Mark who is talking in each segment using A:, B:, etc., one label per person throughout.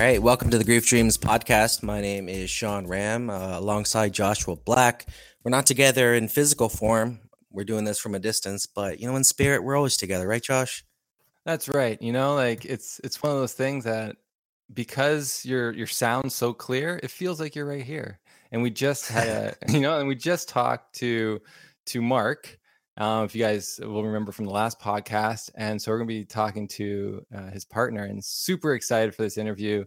A: right, welcome to the Grief Dreams podcast. My name is Sean Ram, uh, alongside Joshua Black. We're not together in physical form. We're doing this from a distance, but you know, in spirit, we're always together, right, Josh?
B: That's right. You know, like it's it's one of those things that because your your sound's so clear, it feels like you're right here. And we just had a, you know, and we just talked to to Mark um, if you guys will remember from the last podcast. And so we're going to be talking to uh, his partner and super excited for this interview.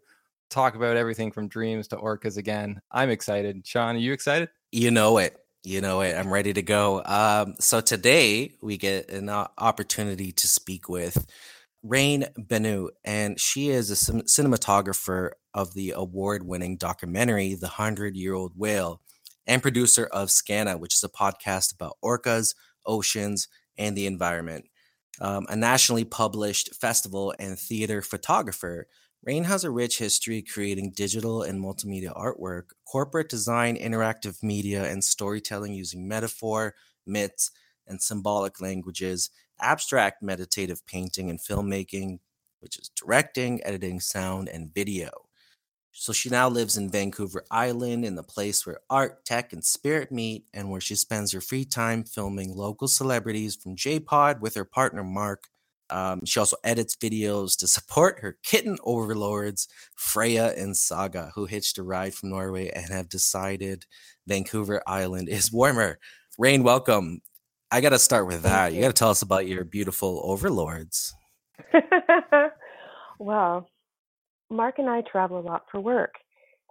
B: Talk about everything from dreams to orcas again. I'm excited. Sean, are you excited?
A: You know it. You know it. I'm ready to go. Um, so today we get an opportunity to speak with Rain Benu, and she is a cinematographer of the award winning documentary, The Hundred Year Old Whale, and producer of Skaana, which is a podcast about orcas, oceans, and the environment. Um, a nationally published festival and theater photographer, Rain has a rich history creating digital and multimedia artwork, corporate design, interactive media, and storytelling using metaphor, myths, and symbolic languages, abstract meditative painting and filmmaking, which is directing, editing, sound, and video. So she now lives in Vancouver Island in the place where art, tech, and spirit meet, and where she spends her free time filming local celebrities from J Pod with her partner Mark. Um, she also edits videos to support her kitten overlords, Freya and Saga, who hitched a ride from Norway and have decided Vancouver Island is warmer. Rain, welcome. I got to start with that. You got to tell us about your beautiful overlords.
C: well, Mark and I travel a lot for work.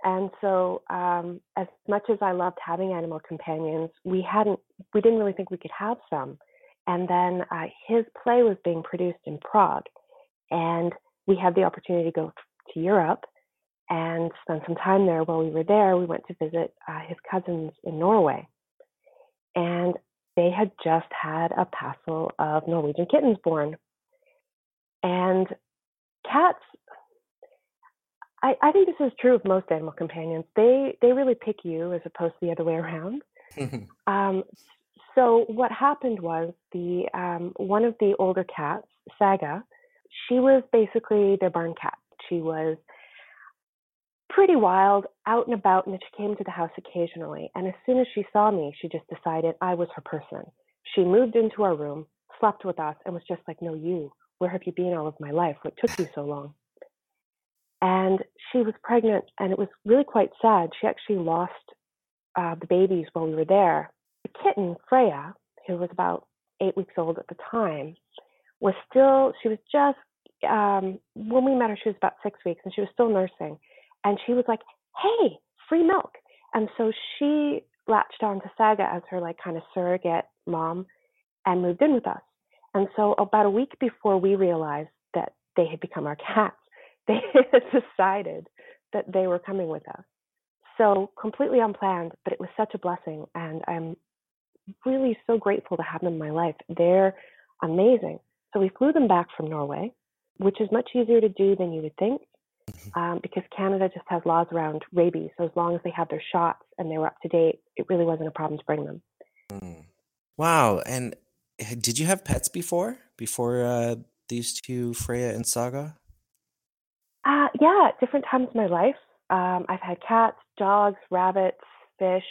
C: And so, um, as much as I loved having animal companions, we hadn't, we didn't really think we could have some. And then uh, his play was being produced in Prague, and we had the opportunity to go to Europe and spend some time there. While we were there, we went to visit uh, his cousins in Norway, and they had just had a passel of Norwegian kittens born. And cats I, I think this is true of most animal companions. They they really pick you as opposed to the other way around. um, so what happened was the um, one of the older cats, Saga, she was basically their barn cat. She was pretty wild, out and about, and she came to the house occasionally. And as soon as she saw me, she just decided I was her person. She moved into our room, slept with us, and was just like, "No, you. Where have you been all of my life? What took you so long?" And she was pregnant and it was really quite sad. She actually lost uh, the babies while we were there. The kitten freya who was about eight weeks old at the time was still she was just um, when we met her she was about six weeks and she was still nursing. And she was like hey free milk. And so she latched on to saga as her like kind of surrogate mom and moved in with us. And so about a week before we realized that they had become our cats they had decided that they were coming with us. So completely unplanned, but it was such a blessing. And I'm really so grateful to have them in my life. They're amazing. So we flew them back from Norway, which is much easier to do than you would think. Mm-hmm. Um, because Canada just has laws around rabies. So as long as they have their shots and they were up to date, it really wasn't a problem to bring them.
A: Mm. Wow. And did you have pets before? Before uh, these two, Freya and Saga?
C: Yeah, different times in my life. Um, I've had cats, dogs, rabbits, fish,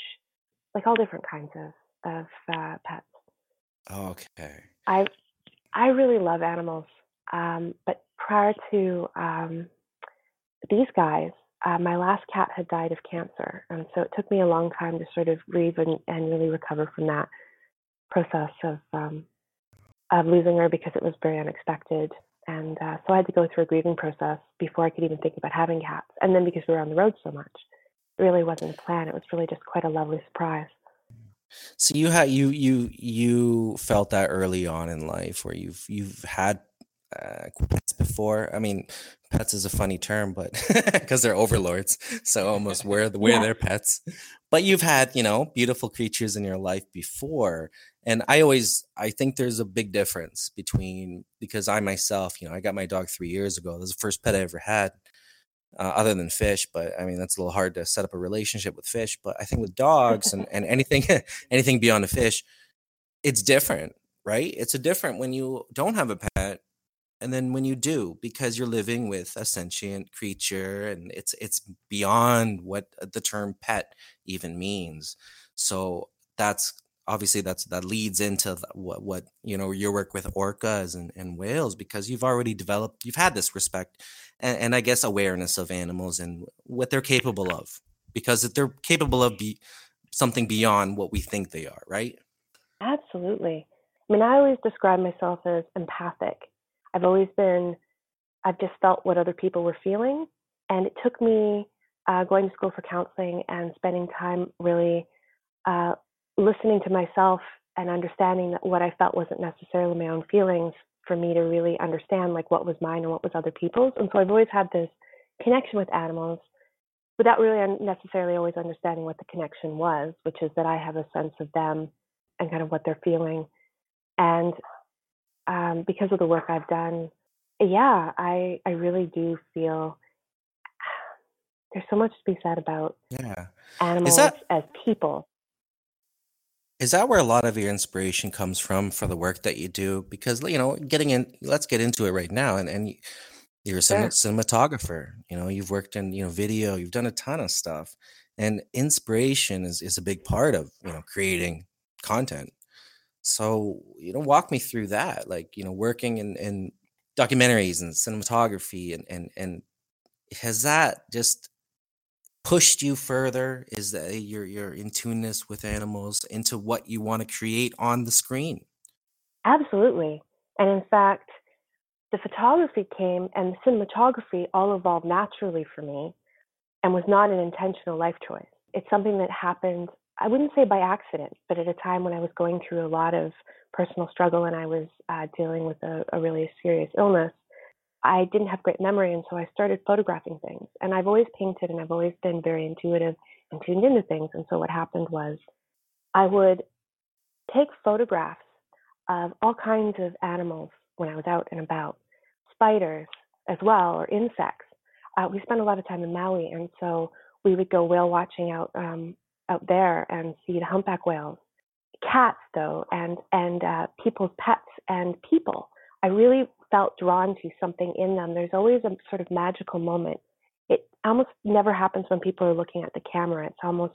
C: like all different kinds of of uh, pets.
A: Okay.
C: I I really love animals, um, but prior to um, these guys, uh, my last cat had died of cancer, and so it took me a long time to sort of grieve and, and really recover from that process of um, of losing her because it was very unexpected. And uh, so I had to go through a grieving process before I could even think about having cats. And then because we were on the road so much, it really wasn't a plan. It was really just quite a lovely surprise.
A: So you had you you you felt that early on in life where you've you've had uh, pets before. I mean, pets is a funny term, but because they're overlords, so almost we're the we're yeah. their pets. But you've had you know beautiful creatures in your life before, and I always I think there's a big difference between because I myself you know I got my dog three years ago. That was the first pet I ever had. Uh, other than fish, but I mean that's a little hard to set up a relationship with fish. But I think with dogs and, and anything anything beyond a fish, it's different, right? It's a different when you don't have a pet and then when you do because you're living with a sentient creature and it's it's beyond what the term pet even means so that's obviously that's that leads into what what you know your work with orcas and, and whales because you've already developed you've had this respect and, and i guess awareness of animals and what they're capable of because they're capable of be something beyond what we think they are right?
C: Absolutely. I mean i always describe myself as empathic. I've always been i've just felt what other people were feeling and it took me uh, going to school for counseling and spending time really uh, listening to myself and understanding that what I felt wasn't necessarily my own feelings for me to really understand like what was mine and what was other people's. And so I've always had this connection with animals without really necessarily always understanding what the connection was, which is that I have a sense of them and kind of what they're feeling. And um, because of the work I've done, yeah, I I really do feel there's so much to be said about
A: yeah.
C: animals that, as people.
A: Is that where a lot of your inspiration comes from for the work that you do? Because you know, getting in, let's get into it right now. And and you're a sure. cinematographer. You know, you've worked in you know video. You've done a ton of stuff, and inspiration is is a big part of you know creating content. So you know, walk me through that. Like you know, working in in documentaries and cinematography, and and and has that just pushed you further? Is that your your in tuneness with animals into what you want to create on the screen?
C: Absolutely. And in fact, the photography came and the cinematography all evolved naturally for me and was not an intentional life choice. It's something that happened, I wouldn't say by accident, but at a time when I was going through a lot of personal struggle and I was uh, dealing with a, a really serious illness. I didn't have great memory, and so I started photographing things. And I've always painted, and I've always been very intuitive and tuned into things. And so what happened was, I would take photographs of all kinds of animals when I was out and about, spiders as well, or insects. Uh, we spent a lot of time in Maui, and so we would go whale watching out um, out there and see the humpback whales. Cats, though, and and uh, people's pets and people. I really felt drawn to something in them. There's always a sort of magical moment. It almost never happens when people are looking at the camera. It's almost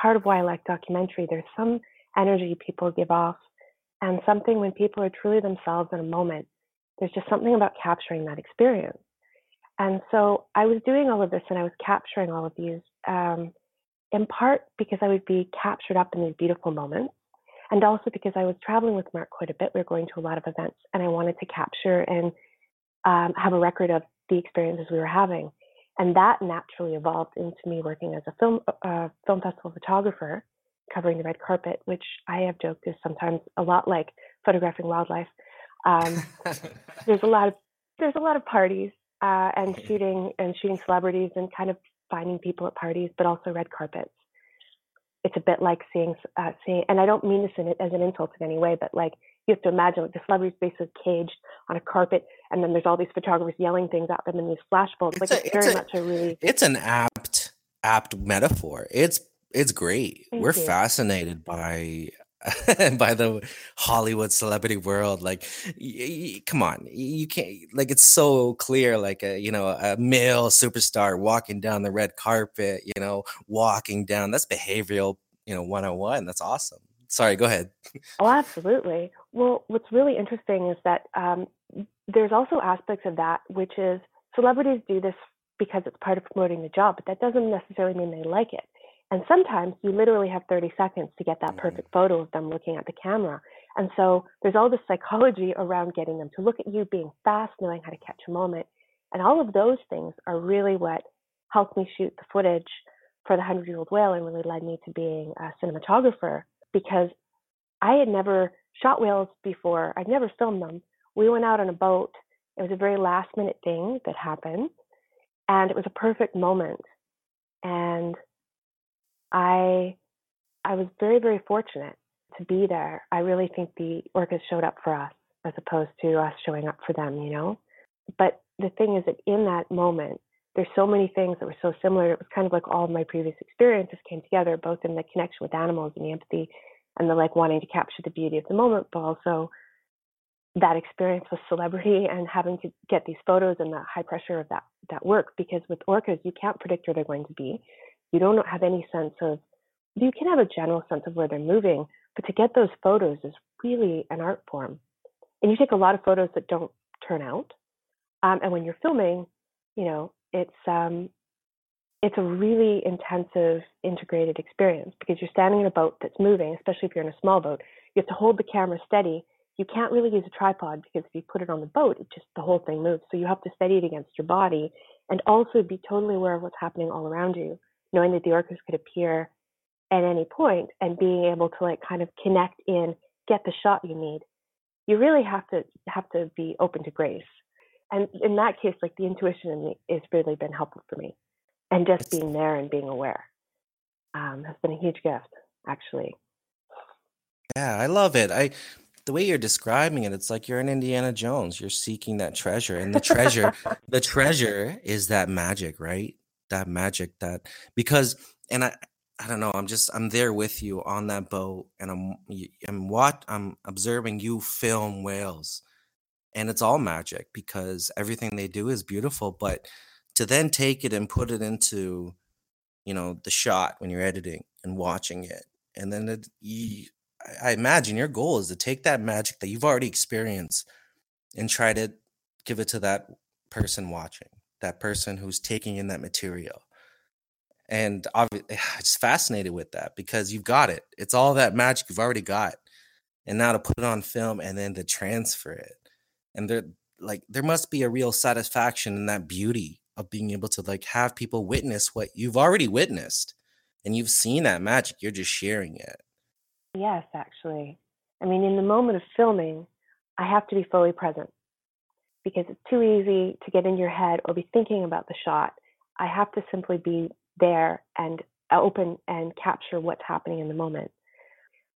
C: part of why I like documentary. There's some energy people give off and something when people are truly themselves in a moment. There's just something about capturing that experience. And so I was doing all of this and I was capturing all of these um, in part because I would be captured up in these beautiful moments and also because I was traveling with Mark quite a bit. We were going to a lot of events, and I wanted to capture and um, have a record of the experiences we were having. And that naturally evolved into me working as a film uh, film festival photographer, covering the red carpet, which I have joked is sometimes a lot like photographing wildlife. Um, there's a lot of there's a lot of parties uh, and shooting and shooting celebrities and kind of finding people at parties, but also red carpets it's a bit like seeing uh, seeing, and I don't mean this in, as an insult in any way, but like you have to imagine like the celebrity's basically caged on a carpet, and then there's all these photographers yelling things at them in these flashbulbs. Like it's, it's very a, much a really
A: it's an apt apt metaphor. It's it's great.
C: Thank
A: We're
C: you.
A: fascinated by by the Hollywood celebrity world. Like, y- y- come on, you can't. Like, it's so clear. Like a you know a male superstar walking down the red carpet. You know, walking down. That's behavioral. You know, one on one. That's awesome. Sorry, go ahead.
C: Oh, absolutely. Well, what's really interesting is that um, there's also aspects of that, which is celebrities do this because it's part of promoting the job, but that doesn't necessarily mean they like it. And sometimes you literally have 30 seconds to get that perfect photo of them looking at the camera. And so there's all this psychology around getting them to look at you, being fast, knowing how to catch a moment. And all of those things are really what helped me shoot the footage for the 100 year old whale and really led me to being a cinematographer because I had never shot whales before. I'd never filmed them. We went out on a boat. It was a very last minute thing that happened. And it was a perfect moment. And I I was very very fortunate to be there. I really think the orcas showed up for us as opposed to us showing up for them, you know. But the thing is that in that moment, there's so many things that were so similar. It was kind of like all of my previous experiences came together, both in the connection with animals and the empathy and the like wanting to capture the beauty of the moment, but also that experience with celebrity and having to get these photos and the high pressure of that that work because with orcas you can't predict where they're going to be you don't have any sense of you can have a general sense of where they're moving but to get those photos is really an art form. And you take a lot of photos that don't turn out. Um, and when you're filming you know it's um, it's a really intensive integrated experience because you're standing in a boat that's moving especially if you're in a small boat. You have to hold the camera steady. You can't really use a tripod because if you put it on the boat, it just the whole thing moves. So you have to steady it against your body and also be totally aware of what's happening all around you, knowing that the orcas could appear at any point and being able to like kind of connect in, get the shot you need. You really have to have to be open to grace. And in that case, like the intuition has really been helpful for me. And just being there and being aware um, has been a huge gift, actually.
A: Yeah, I love it. I the way you're describing it, it's like you're in Indiana Jones. You're seeking that treasure, and the treasure, the treasure is that magic, right? That magic that because, and I, I don't know. I'm just I'm there with you on that boat, and I'm I'm what I'm observing you film whales, and it's all magic because everything they do is beautiful. But to then take it and put it into, you know, the shot when you're editing and watching it, and then it, you, I imagine your goal is to take that magic that you've already experienced and try to give it to that person watching, that person who's taking in that material. And I'm just fascinated with that because you've got it. It's all that magic you've already got. And now to put it on film and then to transfer it. And there like there must be a real satisfaction in that beauty of being able to like have people witness what you've already witnessed and you've seen that magic. You're just sharing it.
C: Yes, actually. I mean, in the moment of filming, I have to be fully present because it's too easy to get in your head or be thinking about the shot. I have to simply be there and open and capture what's happening in the moment.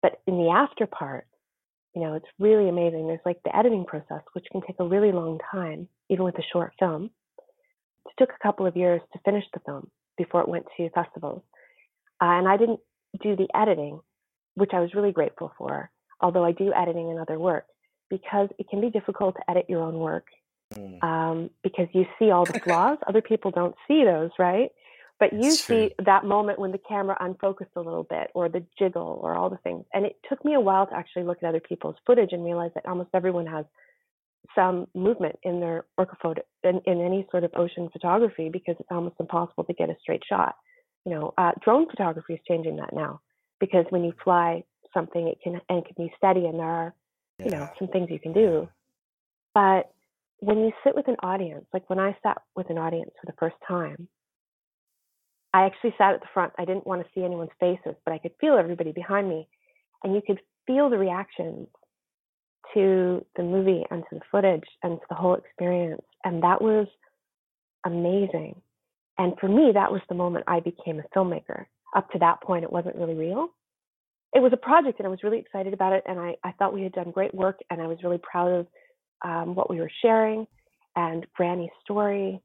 C: But in the after part, you know, it's really amazing. There's like the editing process, which can take a really long time, even with a short film. It took a couple of years to finish the film before it went to festivals. Uh, and I didn't do the editing which I was really grateful for, although I do editing and other work, because it can be difficult to edit your own work mm. um, because you see all the flaws. Other people don't see those, right? But you That's see true. that moment when the camera unfocused a little bit, or the jiggle, or all the things. And it took me a while to actually look at other people's footage and realize that almost everyone has some movement in their orca photo in, in any sort of ocean photography because it's almost impossible to get a straight shot. You know, uh, drone photography is changing that now because when you fly something, it can and can be steady, and there are you know some things you can do. But when you sit with an audience, like when I sat with an audience for the first time, I actually sat at the front. I didn't want to see anyone's faces, but I could feel everybody behind me, and you could feel the reactions to the movie and to the footage and to the whole experience. And that was amazing. And for me, that was the moment I became a filmmaker up to that point, it wasn't really real. It was a project, and I was really excited about it. And I, I thought we had done great work, and I was really proud of um, what we were sharing and Granny's story.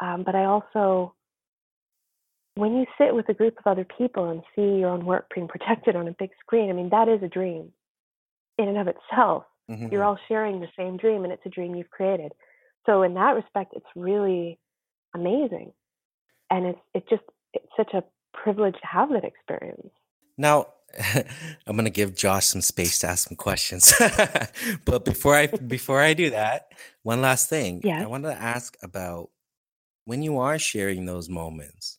C: Um, but I also, when you sit with a group of other people and see your own work being protected on a big screen, I mean, that is a dream in and of itself. Mm-hmm. You're all sharing the same dream, and it's a dream you've created. So in that respect, it's really amazing, and it's it just it's such a privilege to have that experience.
A: Now, I'm gonna give Josh some space to ask some questions, but before I before I do that, one last thing.
C: Yeah,
A: I wanted to ask about when you are sharing those moments.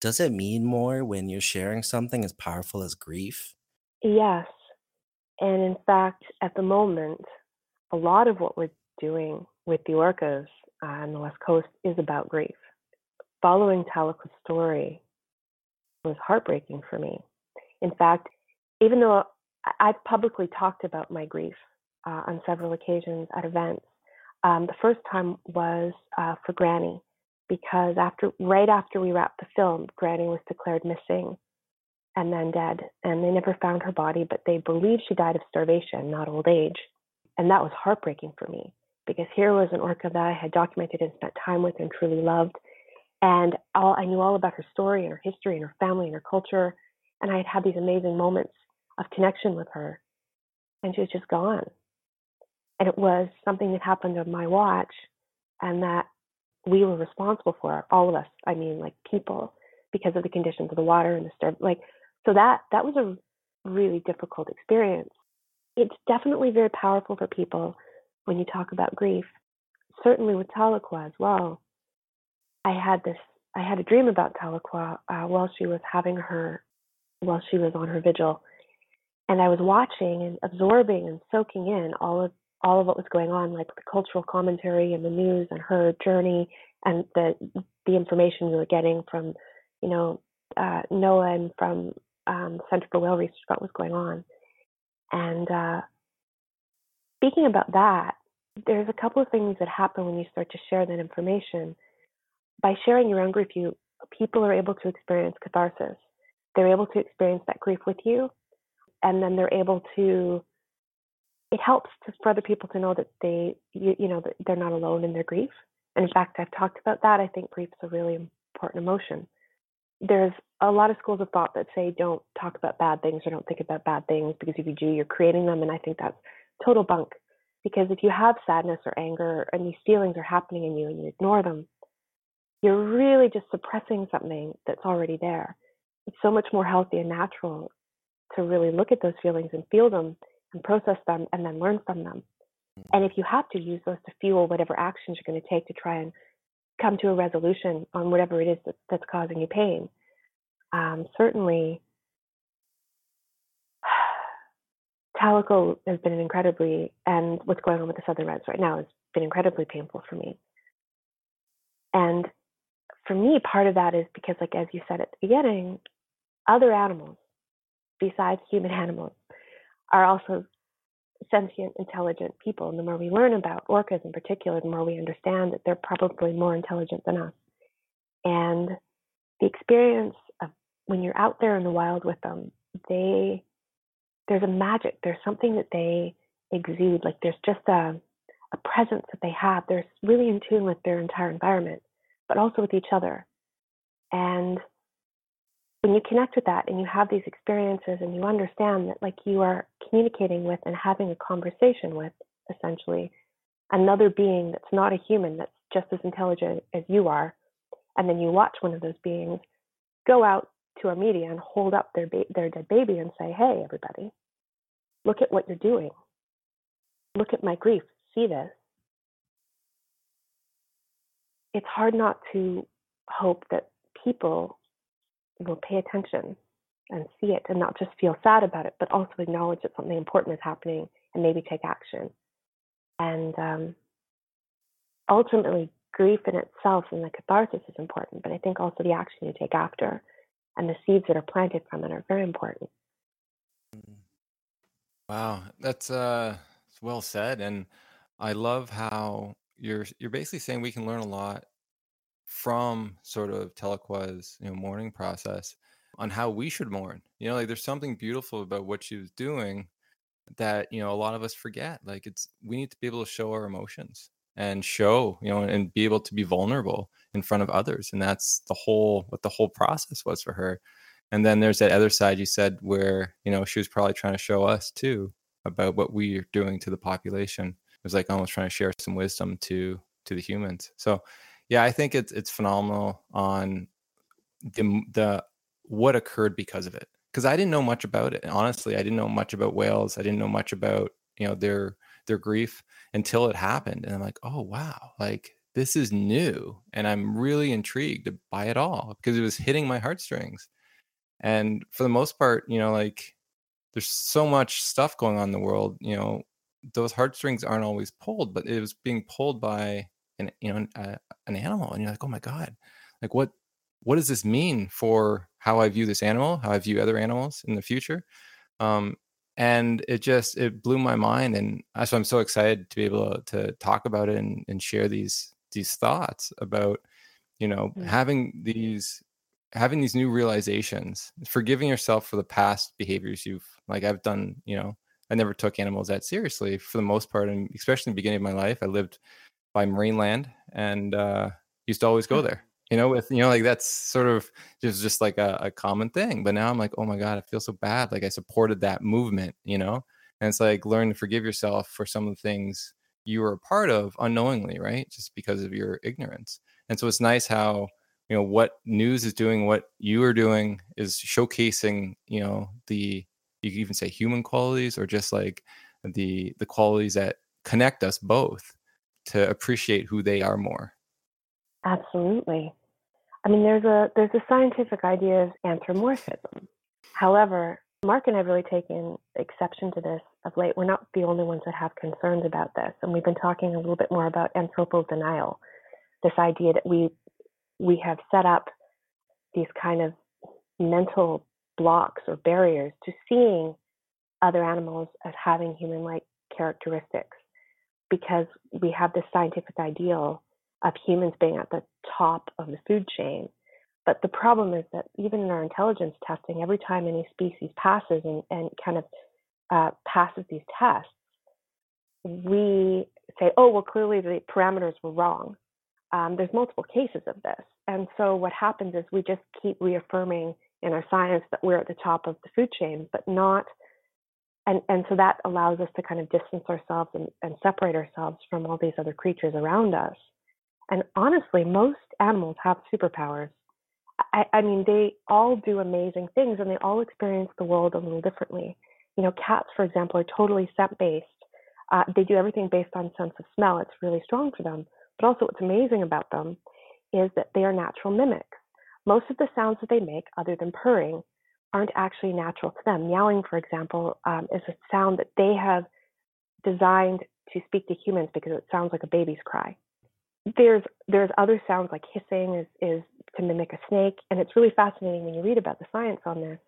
A: Does it mean more when you're sharing something as powerful as grief?
C: Yes, and in fact, at the moment, a lot of what we're doing with the orcas uh, on the west coast is about grief. Following Tahlequah's story, was heartbreaking for me. In fact, even though I've publicly talked about my grief uh, on several occasions at events, um, the first time was uh, for Granny because after right after we wrapped the film, Granny was declared missing and then dead, and they never found her body, but they believe she died of starvation, not old age, and that was heartbreaking for me because here was an orca that I had documented and spent time with and truly loved, and all, I knew all about her story and her history and her family and her culture. And I had had these amazing moments of connection with her. And she was just gone. and it was something that happened on my watch and that we were responsible for all of us i mean like people because of the conditions of the water and the stir like so that that was a really difficult experience it's definitely very powerful for people when you talk about grief certainly with Tahlequah as well i had this i had a dream about Tahlequah uh, while she was having her while she was on her vigil and i was watching and absorbing and soaking in all of all of what was going on, like the cultural commentary and the news and her journey and the the information we were getting from, you know, uh, and from um, Center for Whale Research about what was going on. And uh, speaking about that, there's a couple of things that happen when you start to share that information. By sharing your own grief, you people are able to experience catharsis. They're able to experience that grief with you, and then they're able to it helps for other people to know that they, you, you know, that they're not alone in their grief. And in fact, I've talked about that. I think grief is a really important emotion. There's a lot of schools of thought that say don't talk about bad things or don't think about bad things because if you do, you're creating them. And I think that's total bunk. Because if you have sadness or anger and these feelings are happening in you and you ignore them, you're really just suppressing something that's already there. It's so much more healthy and natural to really look at those feelings and feel them and process them and then learn from them. Mm-hmm. And if you have to use those to fuel whatever actions you're going to take to try and come to a resolution on whatever it is that, that's causing you pain, um, certainly Tahlequah has been incredibly, and what's going on with the Southern Reds right now has been incredibly painful for me. And for me, part of that is because, like as you said at the beginning, other animals besides human animals are also sentient, intelligent people. And the more we learn about orcas in particular, the more we understand that they're probably more intelligent than us. And the experience of when you're out there in the wild with them, they there's a magic. There's something that they exude. Like there's just a a presence that they have. They're really in tune with their entire environment, but also with each other. And when you connect with that and you have these experiences and you understand that like you are communicating with and having a conversation with essentially another being that's not a human that's just as intelligent as you are and then you watch one of those beings go out to a media and hold up their ba- their dead baby and say hey everybody look at what you're doing. Look at my grief. See this. It's hard not to hope that people will pay attention and see it and not just feel sad about it, but also acknowledge that something important is happening and maybe take action. And um, ultimately, grief in itself and the catharsis is important, but I think also the action you take after and the seeds that are planted from it are very important.
B: Mm. Wow, that's uh, well said, and I love how you're you're basically saying we can learn a lot from sort of Tahlequah's you know mourning process on how we should mourn. You know, like there's something beautiful about what she was doing that you know a lot of us forget. Like it's we need to be able to show our emotions and show you know and be able to be vulnerable in front of others, and that's the whole what the whole process was for her. And then there's that other side you said where you know she was probably trying to show us too about what we are doing to the population. It was like almost trying to share some wisdom to to the humans. So yeah, I think it's it's phenomenal on the the what occurred because of it. Because I didn't know much about it. Honestly, I didn't know much about whales. I didn't know much about you know their their grief until it happened, and I'm like, oh wow, like this is new, and I'm really intrigued by it all because it was hitting my heartstrings. And for the most part, you know, like there's so much stuff going on in the world. You know, those heartstrings aren't always pulled, but it was being pulled by an you know an, uh, an animal and you're like oh my god like what what does this mean for how i view this animal how i view other animals in the future um, and it just it blew my mind and that's why i'm so excited to be able to talk about it and, and share these these thoughts about you know mm-hmm. having these having these new realizations forgiving yourself for the past behaviors you've like i've done you know i never took animals that seriously for the most part and especially in the beginning of my life i lived by Marineland and uh, used to always go there. You know, with you know, like that's sort of just just like a, a common thing. But now I'm like, oh my god, I feel so bad. Like I supported that movement, you know, and it's like learn to forgive yourself for some of the things you were a part of unknowingly right just because of your ignorance and so it's nice how you know what news is doing what you are doing is showcasing you know the you can even say human qualities or just like the the qualities that connect us both to appreciate who they are more.
C: Absolutely. I mean there's a there's a scientific idea of anthropomorphism. However mark and i've really taken exception to this of late. We're not the only ones that have concerns about this and we've been talking a little bit more about anthropodenial this idea that we we have set up these kind of mental blocks or barriers to seeing other animals as having human like characteristics because we have this scientific ideal of humans being at the top of the food chain. But the problem is that even in our intelligence testing, every time any species passes and, and kind of uh, passes these tests, we say, oh, well, clearly the parameters were wrong um, there's multiple cases of this. And so what happens is we just keep reaffirming in our science that we're at the top of the food chain, but not, and, and so that allows us to kind of distance ourselves and, and separate ourselves from all these other creatures around us. And honestly, most animals have superpowers. I, I mean, they all do amazing things and they all experience the world a little differently. You know, cats, for example, are totally scent based. Uh, they do everything based on sense of smell. It's really strong for them. But also, what's amazing about them is that they are natural mimics. Most of the sounds that they make, other than purring, aren't actually natural to them. Meowing, for example, um, is a sound that they have designed to speak to humans because it sounds like a baby's cry. There's there's other sounds like hissing is, is to mimic a snake, and it's really fascinating when you read about the science on this.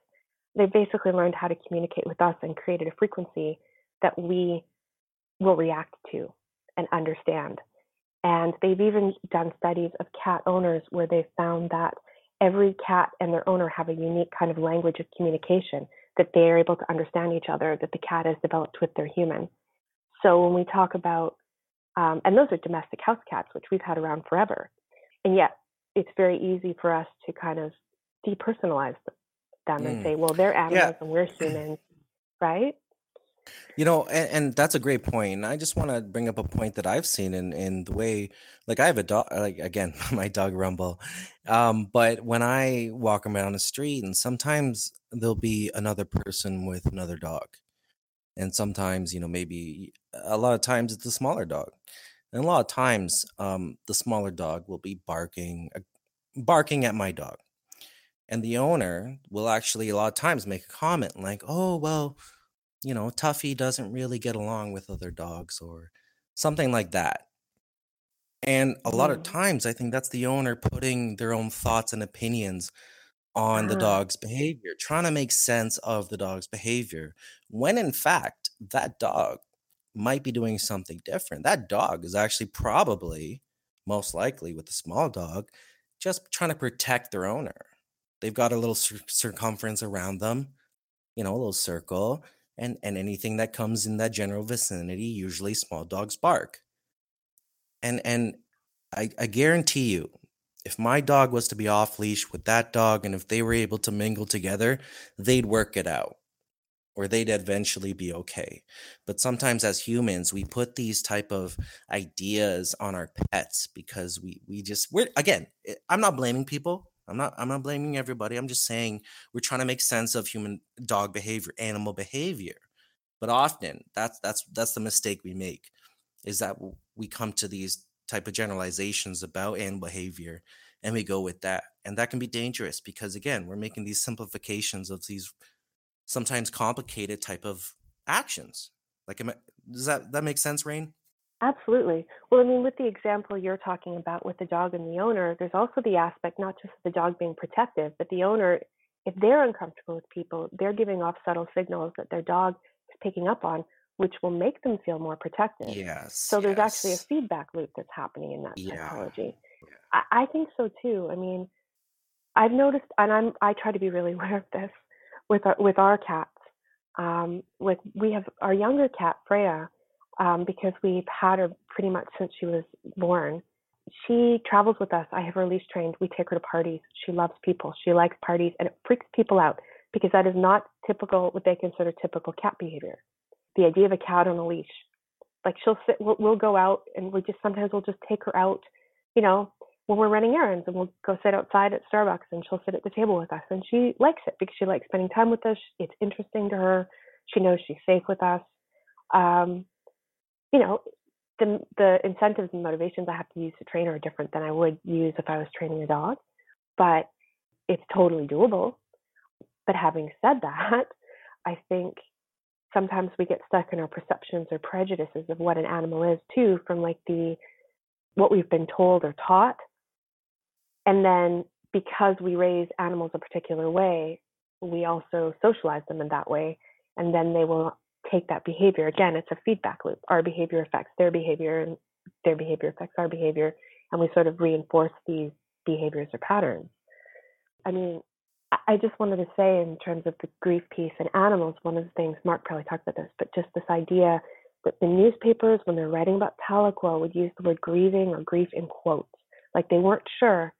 C: They've basically learned how to communicate with us and created a frequency that we will react to and understand. And they've even done studies of cat owners where they found that every cat and their owner have a unique kind of language of communication that they are able to understand each other that the cat has developed with their human. So when we talk about, um, and those are domestic house cats, which we've had around forever. And yet it's very easy for us to kind of depersonalize them mm. and say, well, they're animals yeah. and we're humans, right?
A: You know, and, and that's a great point. I just want to bring up a point that I've seen in in the way, like I have a dog, like again, my dog Rumble. Um, but when I walk around the street, and sometimes there'll be another person with another dog, and sometimes you know maybe a lot of times it's a smaller dog, and a lot of times um, the smaller dog will be barking, uh, barking at my dog, and the owner will actually a lot of times make a comment like, "Oh well." You know, Tuffy doesn't really get along with other dogs or something like that. And a lot of mm. times, I think that's the owner putting their own thoughts and opinions on the uh-huh. dog's behavior, trying to make sense of the dog's behavior, when in fact, that dog might be doing something different. That dog is actually probably, most likely with a small dog, just trying to protect their owner. They've got a little cir- circumference around them, you know, a little circle and, and anything that comes in that general vicinity, usually small dogs bark. And and I, I guarantee you, if my dog was to be off leash with that dog and if they were able to mingle together, they'd work it out or they'd eventually be okay. But sometimes as humans, we put these type of ideas on our pets because we we just we're again, eh, I'm not blaming people. I'm not I'm not blaming everybody. I'm just saying we're trying to make sense of human dog behavior, animal behavior. But often that's that's that's the mistake we make is that we come to these type of generalizations about animal behavior and we go with that. And that can be dangerous because again, we're making these simplifications of these sometimes complicated type of actions. Like does that that make sense, Rain?
C: Absolutely. Well, I mean, with the example you're talking about with the dog and the owner, there's also the aspect not just of the dog being protective, but the owner, if they're uncomfortable with people, they're giving off subtle signals that their dog is picking up on, which will make them feel more protected.
A: Yes.
C: So there's
A: yes.
C: actually a feedback loop that's happening in that
A: yeah.
C: psychology. Yeah. I, I think so too. I mean, I've noticed, and I'm I try to be really aware of this with our with our cats. Um, like we have our younger cat Freya um, because we've had her pretty much since she was born. She travels with us. I have her leash trained. We take her to parties. She loves people. She likes parties, and it freaks people out because that is not typical what they consider typical cat behavior. the idea of a cat on a leash. Like she'll sit, we'll, we'll go out and we just sometimes we'll just take her out, you know, when we're running errands and we'll go sit outside at Starbucks and she'll sit at the table with us and she likes it because she likes spending time with us. It's interesting to her. She knows she's safe with us. Um, you know, the the incentives and motivations I have to use to train are different than I would use if I was training a dog, but it's totally doable. But having said that, I think sometimes we get stuck in our perceptions or prejudices of what an animal is too from like the what we've been told or taught and then because we raise animals a particular way we also socialize them in that way and then they will take that behavior. Again it's a feedback loop. Our behavior affects their behavior and their behavior affects our behavior and we sort of reinforce these behaviors or patterns. I mean I just wanted to say, in terms of the grief piece and animals, one of the things Mark probably talked about this, but just this idea that the newspapers, when they're writing about Tahlequah, would use the word grieving or grief in quotes, like they weren't sure.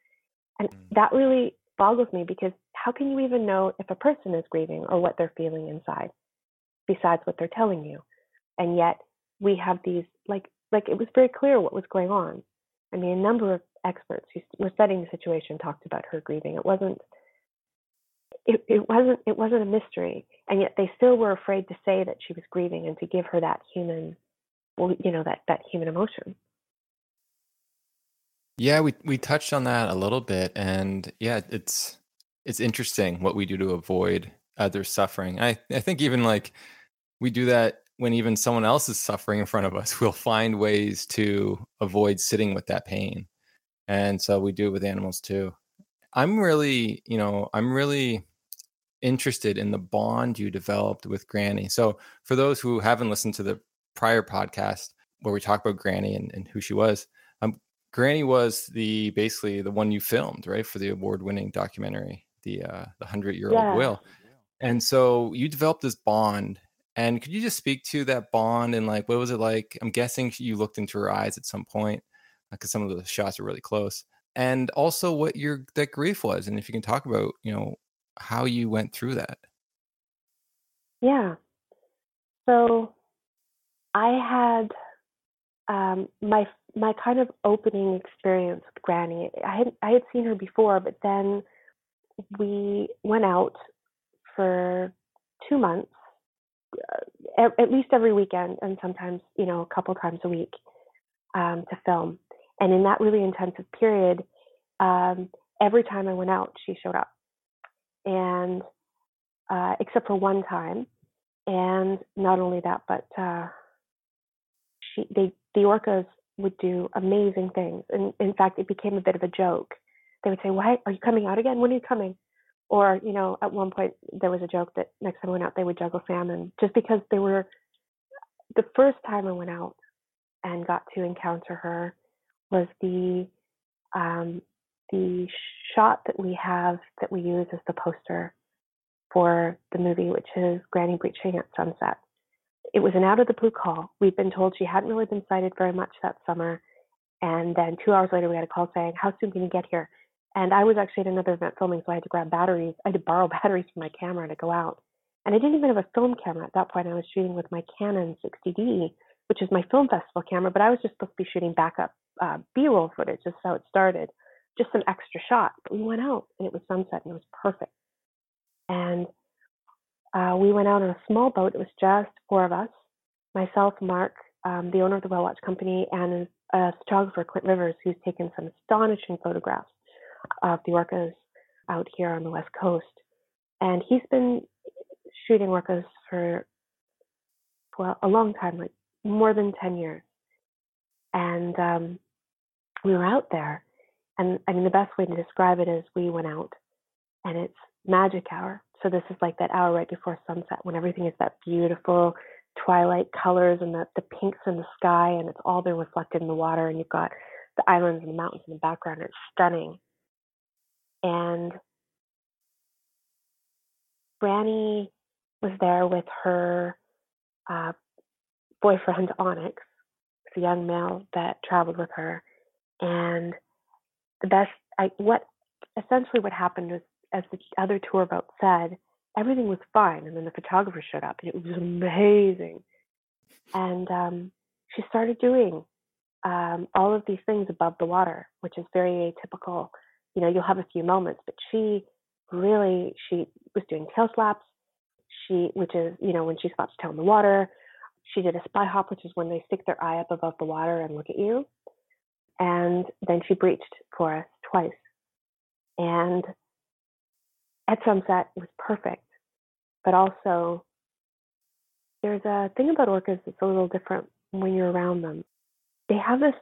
C: And mm. that really boggles me because how can you even know if a person is grieving or what they're feeling inside, besides what they're telling you? And yet we have these like like it was very clear what was going on. I mean, a number of experts who were studying the situation talked about her grieving. It wasn't it, it wasn't it wasn't a mystery and yet they still were afraid to say that she was grieving and to give her that human well you know that that human emotion
B: yeah we we touched on that a little bit and yeah it's it's interesting what we do to avoid other suffering i i think even like we do that when even someone else is suffering in front of us we'll find ways to avoid sitting with that pain and so we do it with animals too i'm really you know i'm really interested in the bond you developed with Granny. So, for those who haven't listened to the prior podcast where we talk about Granny and, and who she was, um, Granny was the basically the one you filmed, right, for the award-winning documentary, the uh, the hundred-year-old yeah. whale. And so you developed this bond. And could you just speak to that bond and like what was it like? I'm guessing you looked into her eyes at some point because some of the shots are really close. And also what your that grief was, and if you can talk about, you know, how you went through that.
C: Yeah. So I had um, my my kind of opening experience with Granny. I had I had seen her before, but then we went out for two months, uh, at least every weekend, and sometimes you know a couple times a week um, to film. And in that really intensive period, um, every time I went out, she showed up and uh, except for one time. And not only that, but uh, she, they, the orcas would do amazing things. And in fact, it became a bit of a joke. They would say, "Why are you coming out again? When are you coming?" Or, you know, at one point there was a joke that next time I went out they would juggle salmon, just because they were. The first time I went out and got to encounter her was the um, the shot that we have that we use as the poster for the movie, which is Granny Breaching at Sunset. It was an out of the blue call. We'd been told she hadn't really been sighted very much that summer. And then two hours later, we had a call saying, How soon can you get here? And I was actually at another event filming, so I had to grab batteries. I had to borrow batteries from my camera to go out. And I didn't even have a film camera at that point. I was shooting with my Canon 60D, which is my film festival camera, but I was just supposed to be shooting backup uh, B roll footage. Just how it started just some extra shots. But we went out and it was sunset and it was perfect. And uh, we went out on a small boat. It was just four of us myself, Mark, um, the owner of the Whale Watch Company, and a photographer, Clint Rivers, who's taken some astonishing photographs of the orcas out here on the West Coast. And he's been shooting orcas for well a long time, like more than 10 years. And um, we were out there and I mean, the best way to describe it is we went out and it's magic hour. So this is like that hour right before sunset when everything is that beautiful twilight colors and the, the pinks in the sky and it's all been reflected in the water and you've got the islands and the mountains in the background. It's stunning. And Granny was there with her uh, boyfriend Onyx, the young male that traveled with her, and the best I what essentially what happened was as the other tour boat said, everything was fine and then the photographer showed up and it was amazing. And um, she started doing um, all of these things above the water, which is very atypical. You know, you'll have a few moments, but she really she was doing tail slaps. She, which is you know when she slaps tail in the water. She did a spy hop, which is when they stick their eye up above the water and look at you. And then she breached for us twice. And at sunset, it was perfect. But also, there's a thing about orcas that's a little different when you're around them. They have this,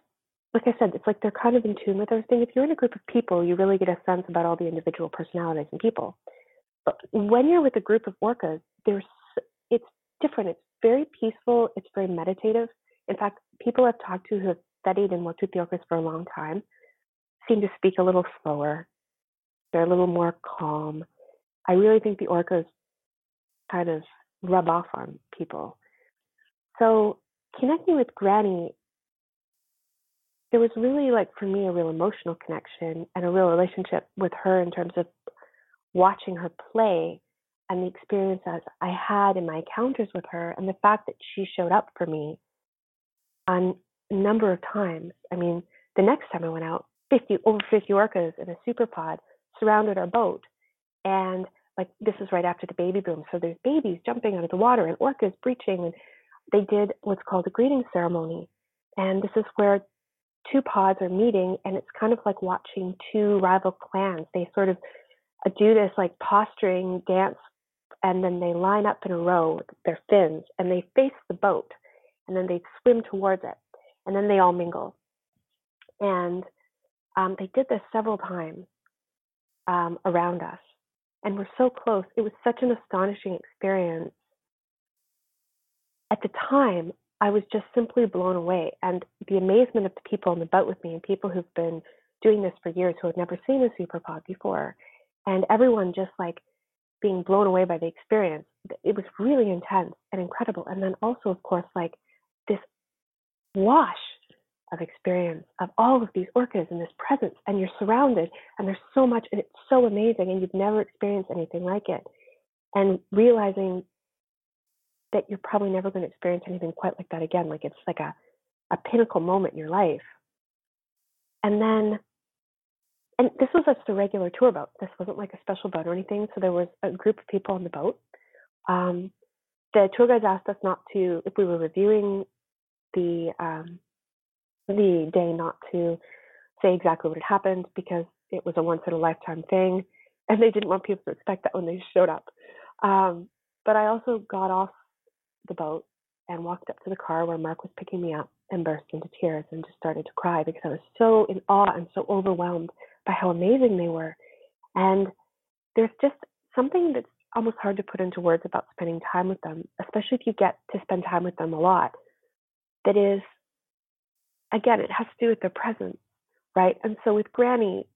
C: like I said, it's like they're kind of in tune with everything. If you're in a group of people, you really get a sense about all the individual personalities and people. But when you're with a group of orcas, there's it's different. It's very peaceful. It's very meditative. In fact, people I've talked to who have studied and worked with the orcas for a long time seem to speak a little slower. They're a little more calm. I really think the orcas kind of rub off on people. So connecting with Granny, there was really like for me a real emotional connection and a real relationship with her in terms of watching her play and the experiences I had in my encounters with her and the fact that she showed up for me on a number of times. I mean, the next time I went out, 50 over 50 orcas in a super pod surrounded our boat and like this is right after the baby boom. So there's babies jumping out of the water and orcas breaching. And they did what's called a greeting ceremony. And this is where two pods are meeting, and it's kind of like watching two rival clans. They sort of do this like posturing dance, and then they line up in a row with their fins, and they face the boat, and then they swim towards it, and then they all mingle. And um, they did this several times um, around us and we're so close. It was such an astonishing experience. At the time, I was just simply blown away. And the amazement of the people on the boat with me and people who've been doing this for years who had never seen a super pod before, and everyone just like being blown away by the experience. It was really intense and incredible. And then also, of course, like this wash of experience of all of these orcas and this presence and you're surrounded and there's so much and it's so amazing and you've never experienced anything like it and realizing that you're probably never going to experience anything quite like that again like it's like a a pinnacle moment in your life. And then and this was just a regular tour boat. This wasn't like a special boat or anything so there was a group of people on the boat. Um, the tour guides asked us not to if we were reviewing the um, the day not to say exactly what had happened because it was a once in a lifetime thing and they didn't want people to expect that when they showed up. Um, but I also got off the boat and walked up to the car where Mark was picking me up and burst into tears and just started to cry because I was so in awe and so overwhelmed by how amazing they were. And there's just something that's almost hard to put into words about spending time with them, especially if you get to spend time with them a lot, that is again, it has to do with their presence, right? And so with Granny,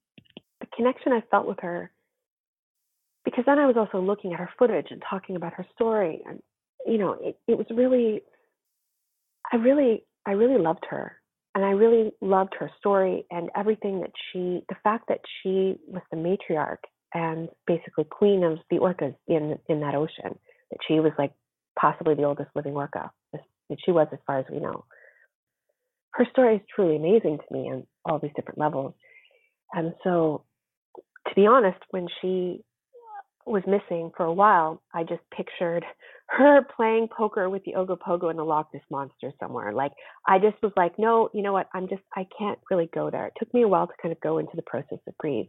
C: the connection I felt with her, because then I was also looking at her footage and talking about her story, and you know, it, it was really, I really, I really loved her, and I really loved her story and everything that she, the fact that she was the matriarch and basically queen of the orcas in in that ocean, that she was like possibly the oldest living orca, that she was as far as we know her story is truly amazing to me on all these different levels. And so, to be honest, when she was missing for a while, I just pictured her playing poker with the Ogopogo and the Loch Ness monster somewhere. Like I just was like, no, you know what? I'm just I can't really go there. It took me a while to kind of go into the process of grief.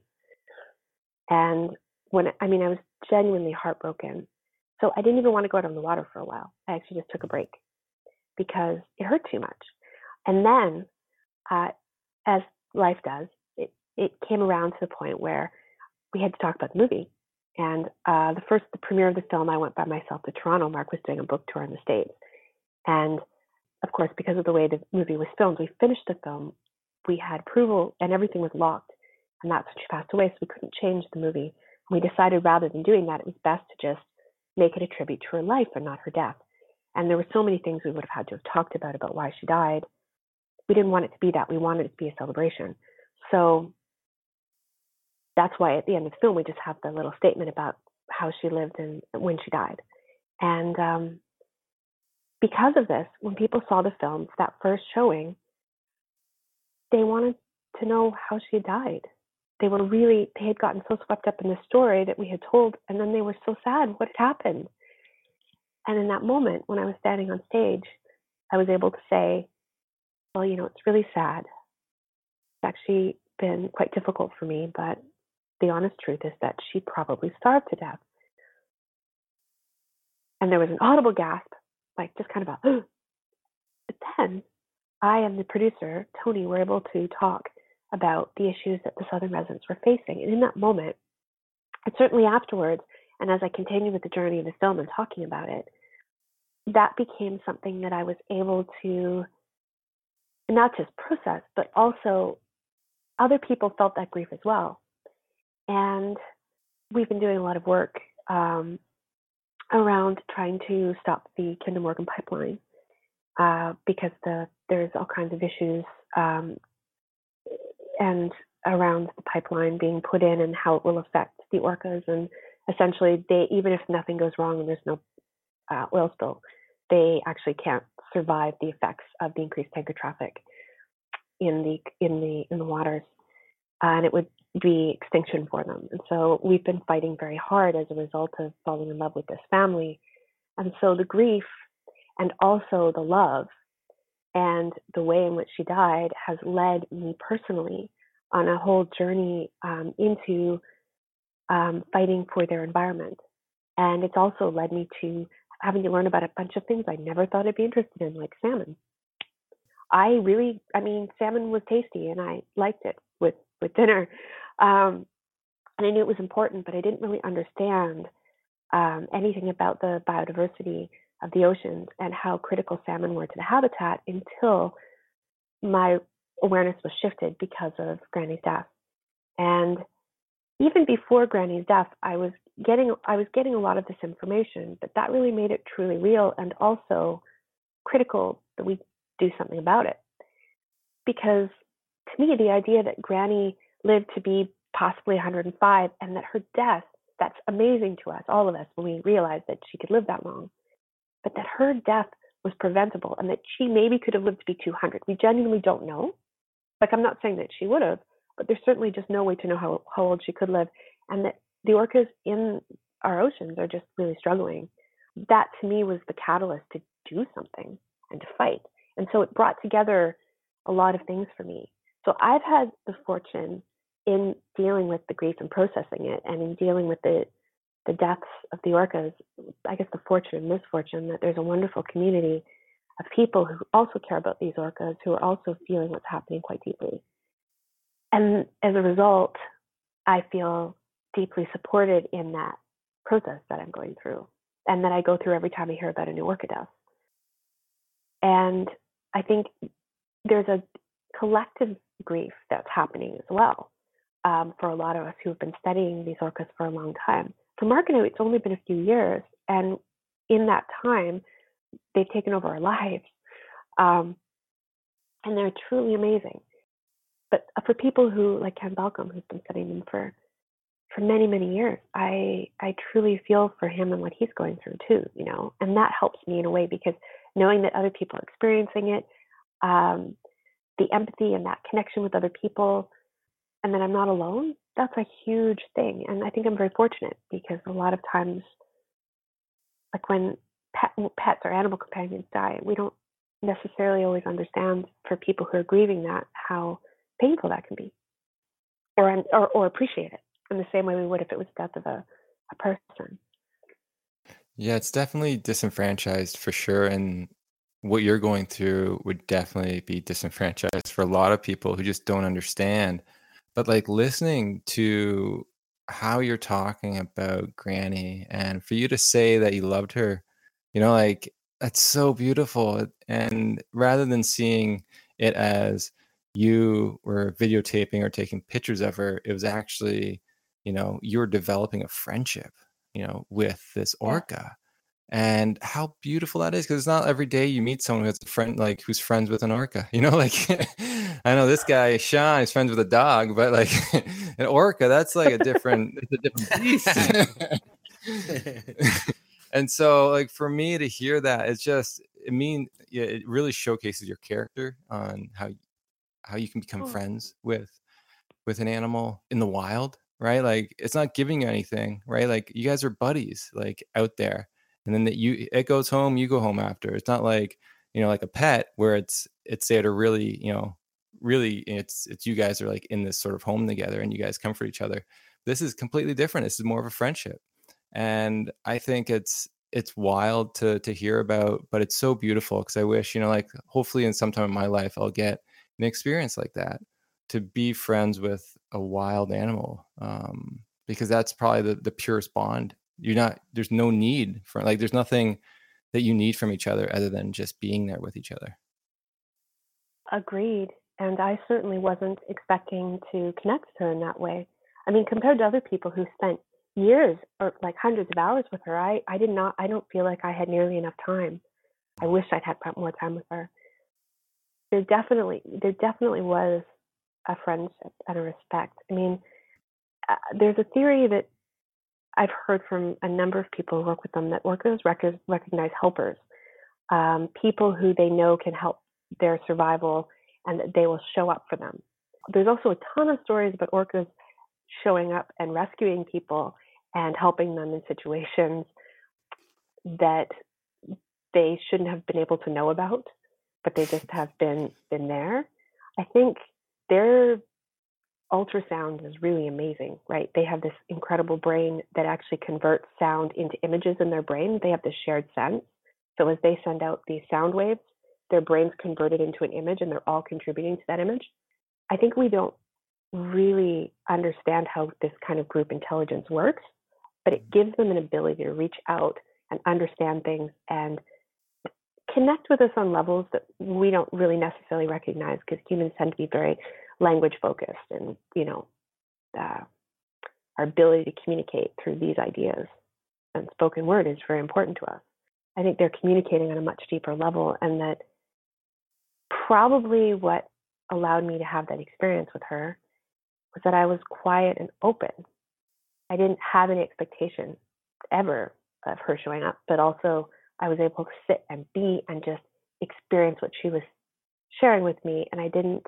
C: And when I mean, I was genuinely heartbroken. So I didn't even want to go out on the water for a while. I actually just took a break because it hurt too much. And then, uh, as life does, it, it came around to the point where we had to talk about the movie. And uh, the first, the premiere of the film, I went by myself to Toronto. Mark was doing a book tour in the States. And of course, because of the way the movie was filmed, we finished the film. We had approval and everything was locked. And that's when she passed away. So we couldn't change the movie. we decided rather than doing that, it was best to just make it a tribute to her life and not her death. And there were so many things we would have had to have talked about about why she died we didn't want it to be that. We wanted it to be a celebration. So that's why at the end of the film we just have the little statement about how she lived and when she died. And um, because of this, when people saw the film, that first showing, they wanted to know how she died. They were really, they had gotten so swept up in the story that we had told, and then they were so sad. What had happened? And in that moment, when I was standing on stage, I was able to say, well, you know, it's really sad. It's actually been quite difficult for me, but the honest truth is that she probably starved to death. And there was an audible gasp, like just kind of a, but then I and the producer, Tony, were able to talk about the issues that the Southern residents were facing. And in that moment, and certainly afterwards, and as I continued with the journey of the film and talking about it, that became something that I was able to not just process, but also other people felt that grief as well. And we've been doing a lot of work um, around trying to stop the Kinder Morgan pipeline uh, because the there's all kinds of issues um, and around the pipeline being put in and how it will affect the orcas. And essentially they even if nothing goes wrong and there's no uh, oil spill, they actually can't survive the effects of the increased tanker traffic in the in the in the waters, uh, and it would be extinction for them. And so we've been fighting very hard as a result of falling in love with this family, and so the grief and also the love and the way in which she died has led me personally on a whole journey um, into um, fighting for their environment. And it's also led me to having to learn about a bunch of things I never thought I'd be interested in, like salmon. I really, I mean, salmon was tasty and I liked it with, with dinner. Um, and I knew it was important, but I didn't really understand um, anything about the biodiversity of the oceans and how critical salmon were to the habitat until my awareness was shifted because of Granny's death. And even before Granny's death, I was getting I was getting a lot of this information, but that really made it truly real and also critical that we do something about it. Because to me, the idea that Granny lived to be possibly 105 and that her death, that's amazing to us, all of us, when we realize that she could live that long, but that her death was preventable and that she maybe could have lived to be 200. We genuinely don't know. Like, I'm not saying that she would have, but there's certainly just no way to know how, how old she could live. And that the orcas in our oceans are just really struggling. That to me was the catalyst to do something and to fight. And so it brought together a lot of things for me. So I've had the fortune in dealing with the grief and processing it and in dealing with the the deaths of the orcas, I guess the fortune and misfortune that there's a wonderful community of people who also care about these orcas who are also feeling what's happening quite deeply. And as a result, I feel deeply supported in that process that I'm going through and that I go through every time I hear about a new orca death. And I think there's a collective grief that's happening as well um, for a lot of us who have been studying these orcas for a long time. For Mark and I, it's only been a few years, and in that time, they've taken over our lives, um, and they're truly amazing. But for people who, like Ken Balcomb, who's been studying them for for many many years i i truly feel for him and what he's going through too you know and that helps me in a way because knowing that other people are experiencing it um, the empathy and that connection with other people and that i'm not alone that's a huge thing and i think i'm very fortunate because a lot of times like when pet, pets or animal companions die we don't necessarily always understand for people who are grieving that how painful that can be or or, or appreciate it in the same way we would if it was death of a, a person.
B: Yeah, it's definitely disenfranchised for sure. And what you're going through would definitely be disenfranchised for a lot of people who just don't understand. But like listening to how you're talking about Granny and for you to say that you loved her, you know, like that's so beautiful. And rather than seeing it as you were videotaping or taking pictures of her, it was actually you know you're developing a friendship you know with this orca and how beautiful that is because it's not every day you meet someone who's a friend like who's friends with an orca you know like i know this guy sean is friends with a dog but like an orca that's like a different it's a different beast and so like for me to hear that it's just it mean yeah, it really showcases your character on how how you can become
C: Oh,
B: friends with with an animal in the wild, right? Like it's not giving you anything, right? Like you guys are buddies, like out there, and then that you it goes home, you go home after. It's not like you know, like a pet where it's it's there to really, you know, really it's it's you guys are like in this sort of home together and you guys come for each other. This is completely different. This is more of a friendship, and I think it's it's wild to to hear about, but it's so beautiful because I wish you know, like hopefully in some time in my life I'll get an experience like that to be friends with a wild animal um, because that's probably the, the purest bond you're not there's no need for like there's nothing that you need from each other other than just being there with each other
C: agreed. And I certainly wasn't expecting to connect with her in that way. I mean, compared to other people who spent years or like hundreds of hours with her, I, I did not, I don't feel like I had nearly enough time. I wish I'd had more time with her. There definitely, there definitely was a friendship and a respect. I mean, uh, there's a theory that I've heard from a number of people who work with them that orcas rec- recognize helpers, um, people who they know can help their survival and that they will show up for them. There's also a ton of stories about orcas showing up and rescuing people and helping them in situations that they shouldn't have been able to know about, but they just have been been there. I think their ultrasound is really amazing, right? They have this incredible brain that actually converts sound into images in their brain. They have this shared sense. So as they send out these sound waves, their brains convert it into an image and they're all contributing to that image. I think we don't really understand how this kind of group intelligence works, but it gives them an ability to reach out and understand things and connect with us on levels that we don't really necessarily recognize because humans tend to be very language focused and you know uh, our ability to communicate through these ideas and spoken word is very important to us i think they're communicating on a much deeper level and that probably what allowed me to have that experience with her was that i was quiet and open i didn't have any expectation ever of her showing up but also I was able to sit and be and just experience what she was sharing with me. And I didn't,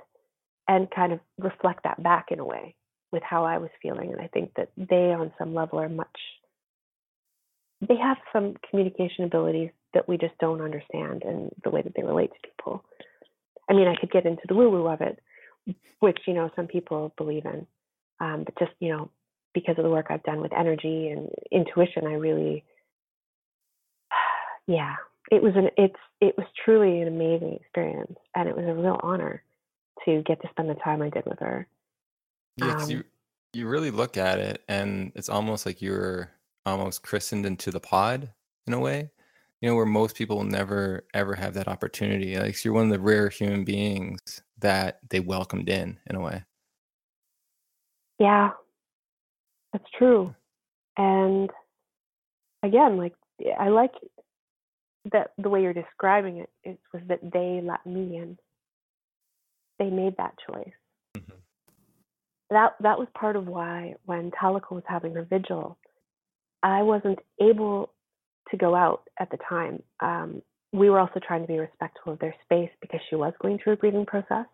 C: and kind of reflect that back in a way with how I was feeling. And I think that they, on some level, are much, they have some communication abilities that we just don't understand and the way that they relate to people. I mean, I could get into the woo woo of it, which, you know, some people believe in. Um, but just, you know, because of the work I've done with energy and intuition, I really, yeah, it was an it's it was truly an amazing experience, and it was a real honor to get to spend the time I did with her.
B: yeah
C: Um,
B: you you really look at it and it's almost like you're almost christened into the pod in a way you know where most people will never ever have that opportunity like you're one of the rare human beings that they welcomed in in a way
C: yeah, that's true. And again, like I like that the way you're describing it, it was that they let me in. They made that choice.
B: Mhm.
C: That that was part of why when Tahlequah was having her vigil, I wasn't able to go out at the time. Um, we were also trying to be respectful of their space because she was going through a grieving process.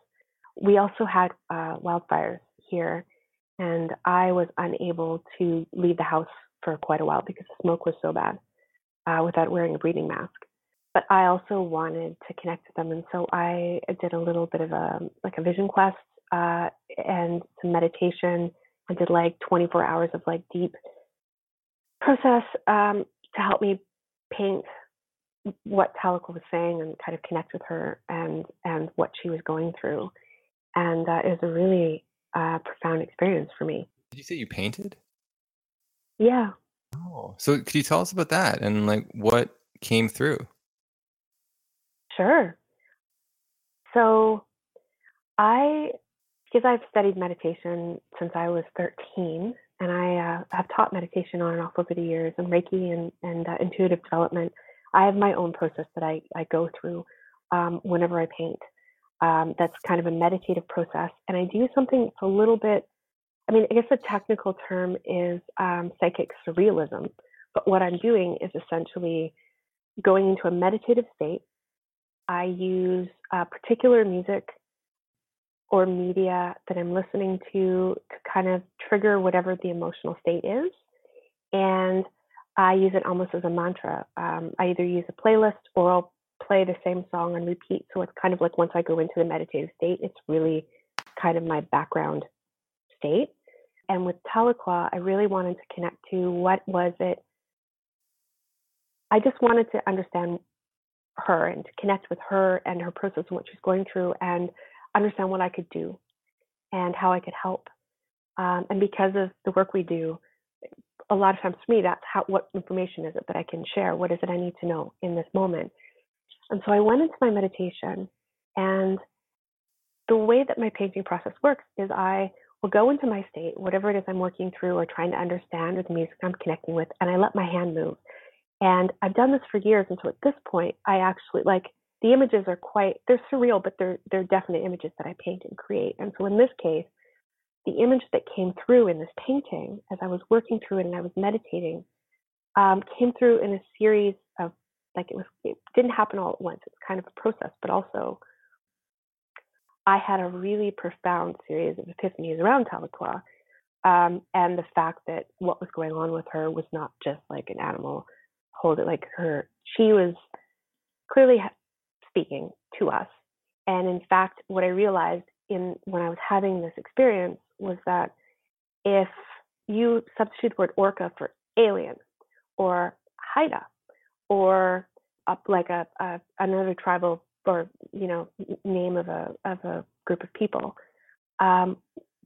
C: We also had uh, wildfires here, and I was unable to leave the house for quite a while because the smoke was so bad uh, without wearing a breathing mask. But I also wanted to connect with them, and so I did a little bit of a like a vision quest uh, and some meditation. I did like 24 hours of like deep process um, to help me paint what Tahlequah was saying and kind of connect with her and and what she was going through. And uh, it was a really uh, profound experience for me.
B: did you say you painted
C: Yeah.
B: oh so could you tell us about that and like what came through
C: Sure. So I, because I've studied meditation since I was 13, and I uh, have taught meditation on and off over the years, and Reiki and, and uh, intuitive development. I have my own process that I, I go through um, whenever I paint. Um, that's kind of a meditative process, and I do something that's a little bit. I mean, I guess the technical term is um, psychic surrealism, but what I'm doing is essentially going into a meditative state I use uh, particular music or media that I'm listening to to kind of trigger whatever the emotional state is. And I use it almost as a mantra. Um, I either use a playlist or I'll play the same song on repeat. So it's kind of like once I go into the meditative state, it's really kind of my background state. And with Tahlequah, I really wanted to connect to what was it. I just wanted to understand her and connect with her and her process and what she's going through and understand what I could do and how I could help. Um, and because of the work we do, a lot of times for me, that's how what information is it that I can share? What is it I need to know in this moment? And so I went into my meditation, and the way that my painting process works is I will go into my state, whatever it is I'm working through or trying to understand or the music I'm connecting with, and I let my hand move. And I've done this for years, and so at this point, I actually like the images are quite they're surreal, but they're they're definite images that I paint and create. And so in this case, the image that came through in this painting as I was working through it and I was meditating um, came through in a series of like it was it didn't happen all at once. It's kind of a process, but also I had a really profound series of epiphanies around Tahlequah. Um, and the fact that what was going on with her was not just like an animal hold it like her she was clearly speaking to us. And in fact what i realized in when i was having this experience was that if you substitute the word orca for alien or haida or like a, a another tribal or you know name of a of a group of people um,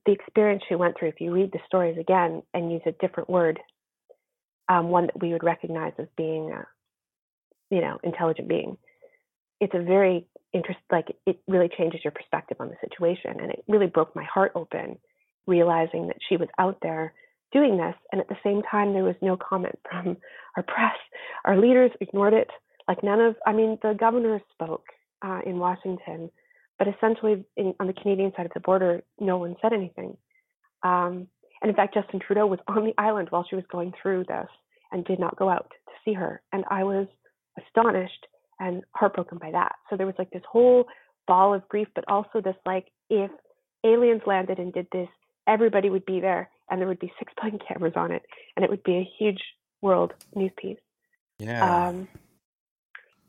C: the experience she went through if you read the stories again and use a different word um, one that we would recognize as being a you know intelligent being. It's a very interest like it really changes your perspective on the situation and it really broke my heart open realizing that she was out there doing this and at the same time there was no comment from our press. Our leaders ignored it like none of i mean the governor spoke uh, in washington but essentially in, on the canadian side of the border no one said anything. Um, and in fact justin trudeau was on the island while she was going through this and did not go out to see her. And i was astonished and heartbroken by that. So there was like this whole ball of grief but also this like if aliens landed and did this everybody would be there and there would be six billion cameras on it and it would be a huge world news piece.
A: Yeah. Um,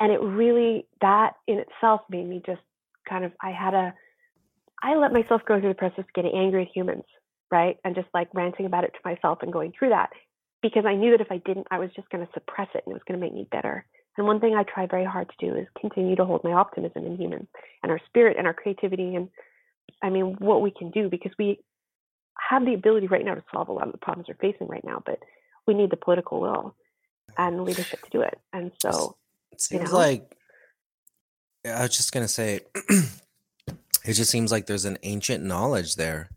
C: and it really that in itself made me just kind of i had a i let myself go through the process of getting angry at humans right and just like ranting about it to myself and going through that because i knew that if i didn't i was just going to suppress it and it was going to make me bitter and one thing i try very hard to do is continue to hold my optimism in humans and our spirit and our creativity and i mean what we can do because we have the ability right now to solve a lot of the problems we're facing right now, but we need the political will and leadership to do it. And so
A: it seems you know, like I was just gonna say it just seems like there's an ancient knowledge there.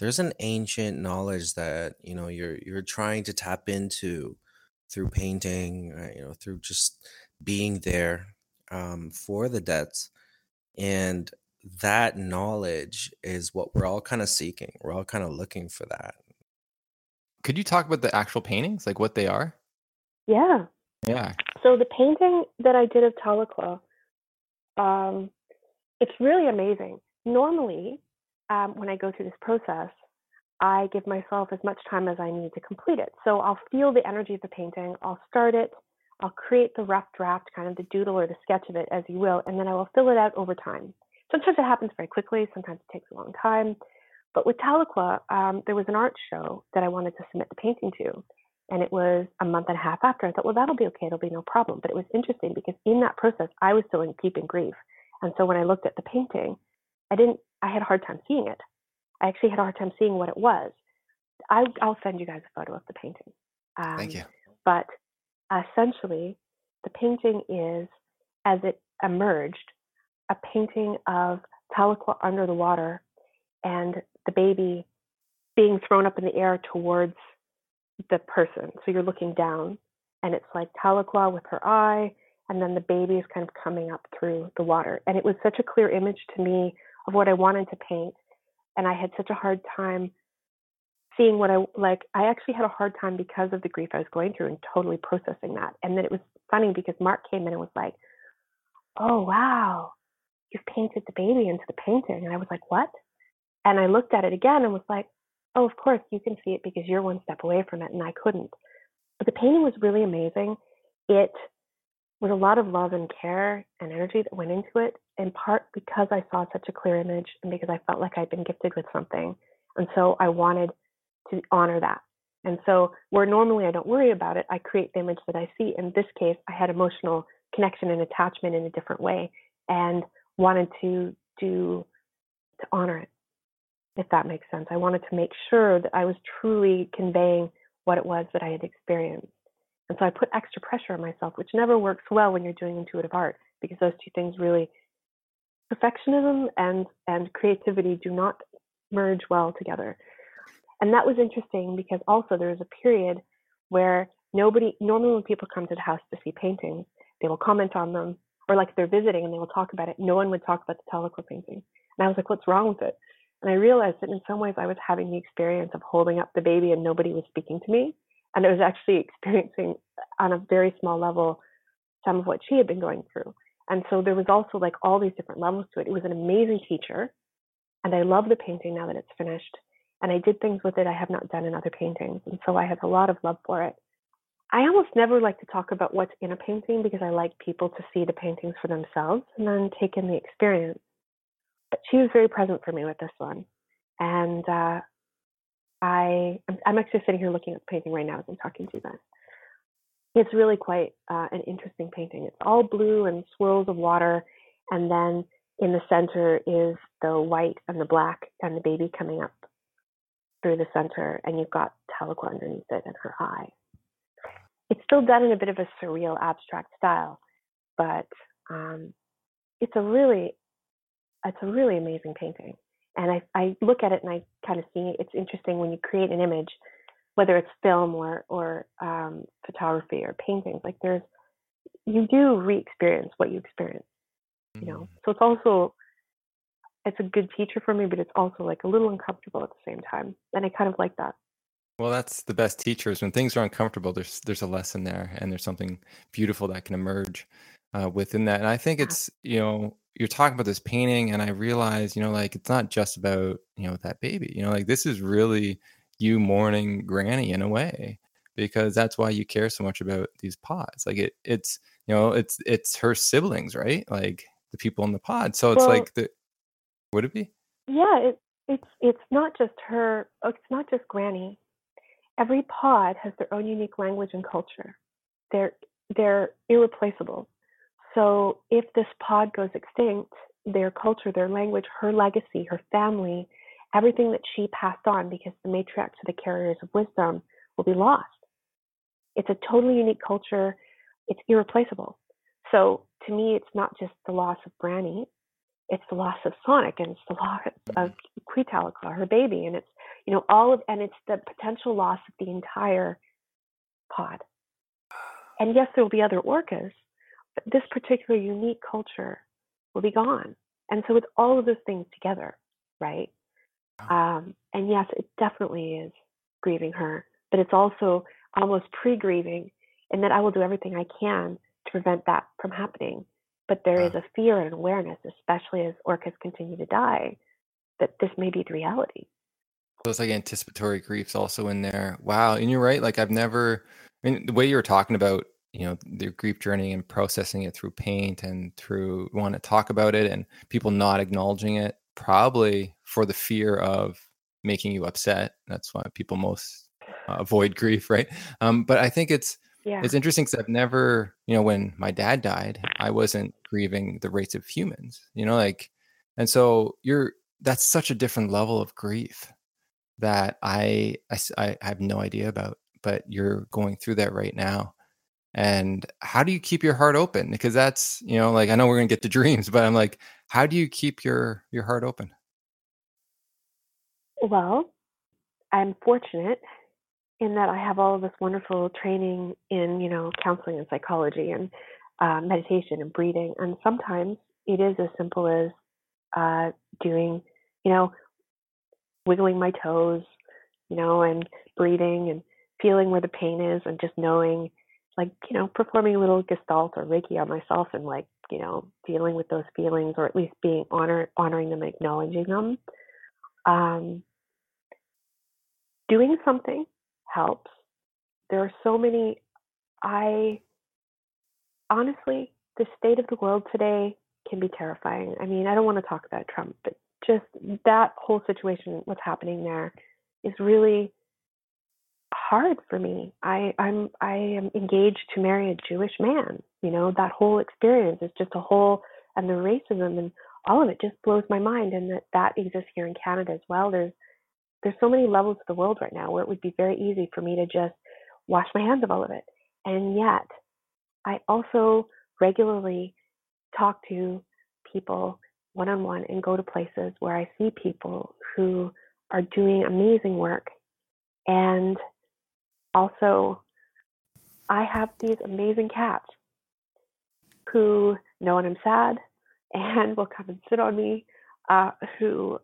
A: There's an ancient knowledge that you know you're you're trying to tap into through painting, uh, you know, through just being there um, for the debts, and that knowledge is what we're all kind of seeking. We're all kind of looking for that.
B: Could you talk about the actual paintings, like what they are?
C: Yeah.
B: Yeah.
C: So the painting that I did of Tahlequah, um, it's really amazing. Normally, um, when I go through this process, I give myself as much time as I need to complete it. So I'll feel the energy of the painting. I'll start it. I'll create the rough draft, kind of the doodle or the sketch of it, as you will, and then I will fill it out over time. Sometimes it happens very quickly, sometimes it takes a long time. But with Tahlequah, um, there was an art show that I wanted to submit the painting to. And it was a month and a half after. I thought, well, that'll be okay. It'll be no problem. But it was interesting because in that process, I was still in deep in grief. And so when I looked at the painting, I didn't, I had a hard time seeing it. I actually had a hard time seeing what it was. I, will send you guys a photo of the painting.
B: Um, Thank you.
C: But essentially, the painting is, as it emerged, a painting of Tahlequah under the water and the baby being thrown up in the air towards the person. So you're looking down, and it's like Tahlequah with her eye, and then the baby is kind of coming up through the water. And it was such a clear image to me of what I wanted to paint. And I had such a hard time seeing what I like. I actually had a hard time because of the grief I was going through and totally processing that. And then it was funny because Mark came in and was like, oh, wow, you've painted the baby into the painting. And I was like, what? And I looked at it again and was like, oh, of course, you can see it because you're one step away from it and I couldn't. But the painting was really amazing. It was a lot of love and care and energy that went into it, in part because I saw such a clear image and because I felt like I'd been gifted with something. And so I wanted to honor that. And so, where normally I don't worry about it, I create the image that I see. In this case, I had emotional connection and attachment in a different way and wanted to do to honor it, if that makes sense. I wanted to make sure that I was truly conveying what it was that I had experienced. And so I put extra pressure on myself, which never works well when you're doing intuitive art because those two things really perfectionism and and creativity do not merge well together. And that was interesting because also there was a period where nobody normally when people come to the house to see paintings, they will comment on them or like they're visiting and they will talk about it. No one would talk about the Tahlequah painting. And I was like, what's wrong with it? And I realized that in some ways I was having the experience of holding up the baby and nobody was speaking to me and I was actually experiencing on a very small level some of what she had been going through. And so there was also like all these different levels to it. It was an amazing teacher, and I love the painting now that it's finished. And I did things with it I have not done in other paintings, and so I have a lot of love for it. I almost never like to talk about what's in a painting because I like people to see the paintings for themselves and then take in the experience. But she was very present for me with this one, and uh, I I'm actually sitting here looking at the painting right now as I'm talking to you guys. It's really quite uh, an interesting painting. It's all blue and swirls of water, and then in the center is the white and the black and the baby coming up through the center, and you've got Tahlequah underneath it and her eye. It's still done in a bit of a surreal, abstract style, but um, it's a really it's a really amazing painting and I, I look at it and I kind of see it's interesting when you create an image, whether it's film or or um, photography or paintings. Like there's you do re-experience what you experience, you know. Mm-hmm. So it's also it's a good teacher for me, but it's also like a little uncomfortable at the same time, and I kind of like that.
B: Well, that's the best teachers. When things are uncomfortable, there's there's a lesson there, and there's something beautiful that can emerge uh, within that. And I think it's you know you're talking about this painting and i realize you know like it's not just about you know that baby you know like this is really you mourning granny in a way because that's why you care so much about these pods like it it's you know it's it's her siblings right? Like the people in the pod so it's well, like the would it be?
C: Yeah it, it's it's not just her oh, it's not just granny. Every pod has their own unique language and culture. They're they're irreplaceable. So if this pod goes extinct, their culture, their language, her legacy, her family, everything that she passed on because the matriarchs are the carriers of wisdom will be lost. It's a totally unique culture. It's irreplaceable. So to me, it's not just the loss of Granny, it's the loss of Sonic and it's the loss of Queetalakwa, her baby, and it's you know all of and it's the potential loss of the entire pod. And yes, there will be other orcas, but this particular unique culture will be gone. And so it's all of those things together, right? Um, and yes, it definitely is grieving her, but it's also almost pre grieving in that I will do everything I can to prevent that from happening. But there is a fear and awareness, especially as orcas continue to die, that this may be the reality.
B: So it's like anticipatory griefs also in there. Wow. And you're right. Like I've never, I mean, the way you were talking about you know their grief journey and processing it through paint and through want to talk about it and people not acknowledging it probably for the fear of making you upset. That's why people most uh, avoid grief right? Um, but i think it's yeah. it's interesting because i've never you know when my dad died i wasn't grieving the rates of humans you know like and so you're that's such a different level of grief that I, I i have no idea about but you're going through that right now. And how do you keep your heart open? Because that's you know like i know we're going to get to dreams but i'm like how do you keep your your heart open
C: well i'm fortunate in that i have all of this wonderful training in you know counseling and psychology and uh, meditation and breathing and sometimes it is as simple as uh, doing you know wiggling my toes you know and breathing and feeling where the pain is and just knowing like you know performing a little gestalt or reiki on myself and like you know, dealing with those feelings or at least being honor honoring them, acknowledging them. Um, doing something helps. There are so many. I honestly, the state of the world today can be terrifying. I mean, I don't want to talk about Trump, but just that whole situation, what's happening there, is really hard for me. I I'm I am engaged to marry a Jewish man. You know, that whole experience is just a whole and the racism and all of it just blows my mind and that that exists here in Canada as well. There's there's so many levels of the world right now where it would be very easy for me to just wash my hands of all of it. And yet, I also regularly talk to people one on one and go to places where I see people who are doing amazing work. And also, I have these amazing cats who know when I'm sad and will come and sit on me, uh, who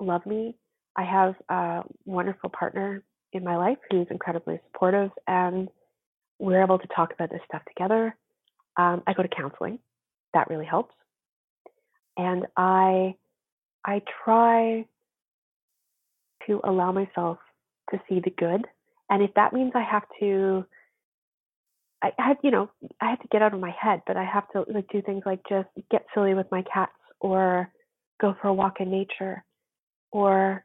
C: love me. I have a wonderful partner in my life who's incredibly supportive, and we're able to talk about this stuff together. Um, I go to counseling, that really helps, and I I try to allow myself to see the good, and if that means I have to I had, you know, I had to get out of my head, but I have to like do things like just get silly with my cats or go for a walk in nature or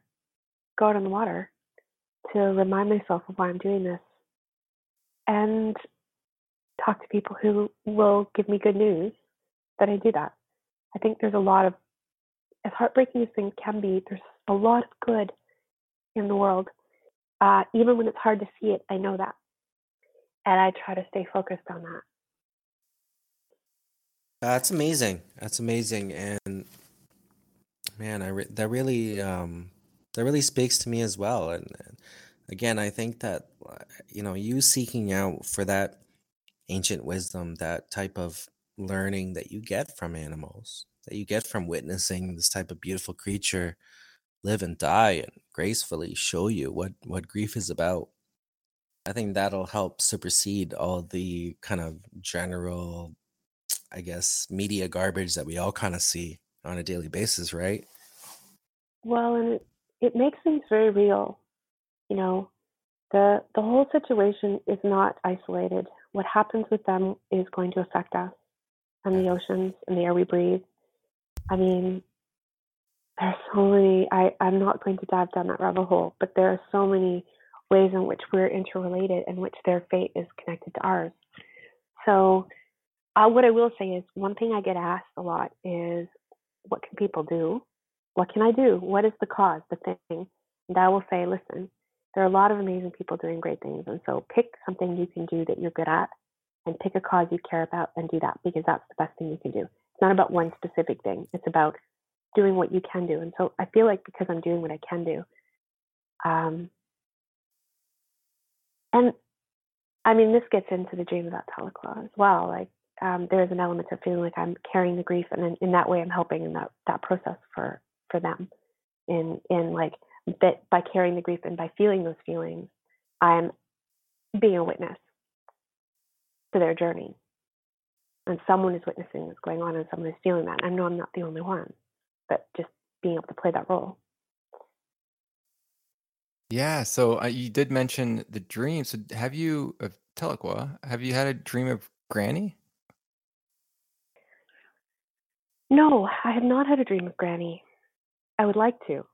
C: go out on the water to remind myself of why I'm doing this and talk to people who will give me good news that I do that. I think there's a lot of, as heartbreaking as things can be, there's a lot of good in the world. Uh, even when it's hard to see it, I know that and I try to stay focused on that.
A: That's amazing. That's amazing, and man, I re- that really um, that really speaks to me as well. And, and again, I think that you know you seeking out for that ancient wisdom, that type of learning that you get from animals, that you get from witnessing this type of beautiful creature live and die and gracefully show you what what grief is about I think that'll help supersede all the kind of general, I guess, media garbage that we all kind of see on a daily basis, right?
C: Well, and it, it makes things very real. You know, the the whole situation is not isolated. What happens with them is going to affect us and the oceans and the air we breathe. I mean, there's so many. I I'm not going to dive down that rabbit hole, but there are so many ways in which we're interrelated and which their fate is connected to ours. So, uh, what I will say is one thing I get asked a lot is, what can people do? What can I do? What is the cause, the thing? And I will say, listen, there are a lot of amazing people doing great things. And so pick something you can do that you're good at and pick a cause you care about and do that because that's the best thing you can do. It's not about one specific thing, it's about doing what you can do. And so I feel like because I'm doing what I can do, um, and I mean, this gets into the dream about Tahlequah as well. Like, um, there's an element of feeling like I'm carrying the grief, and in, in that way, I'm helping in that that process for for them. In in like that by carrying the grief and by feeling those feelings, I'm being a witness to their journey. And someone is witnessing what's going on, and someone is feeling that. I know I'm not the only one, but just being able to play that role.
B: Yeah, so uh, you did mention the dream. So have you of Tahlequah Have you had a dream of Granny?
C: No, I have not had a dream of Granny. I would like to,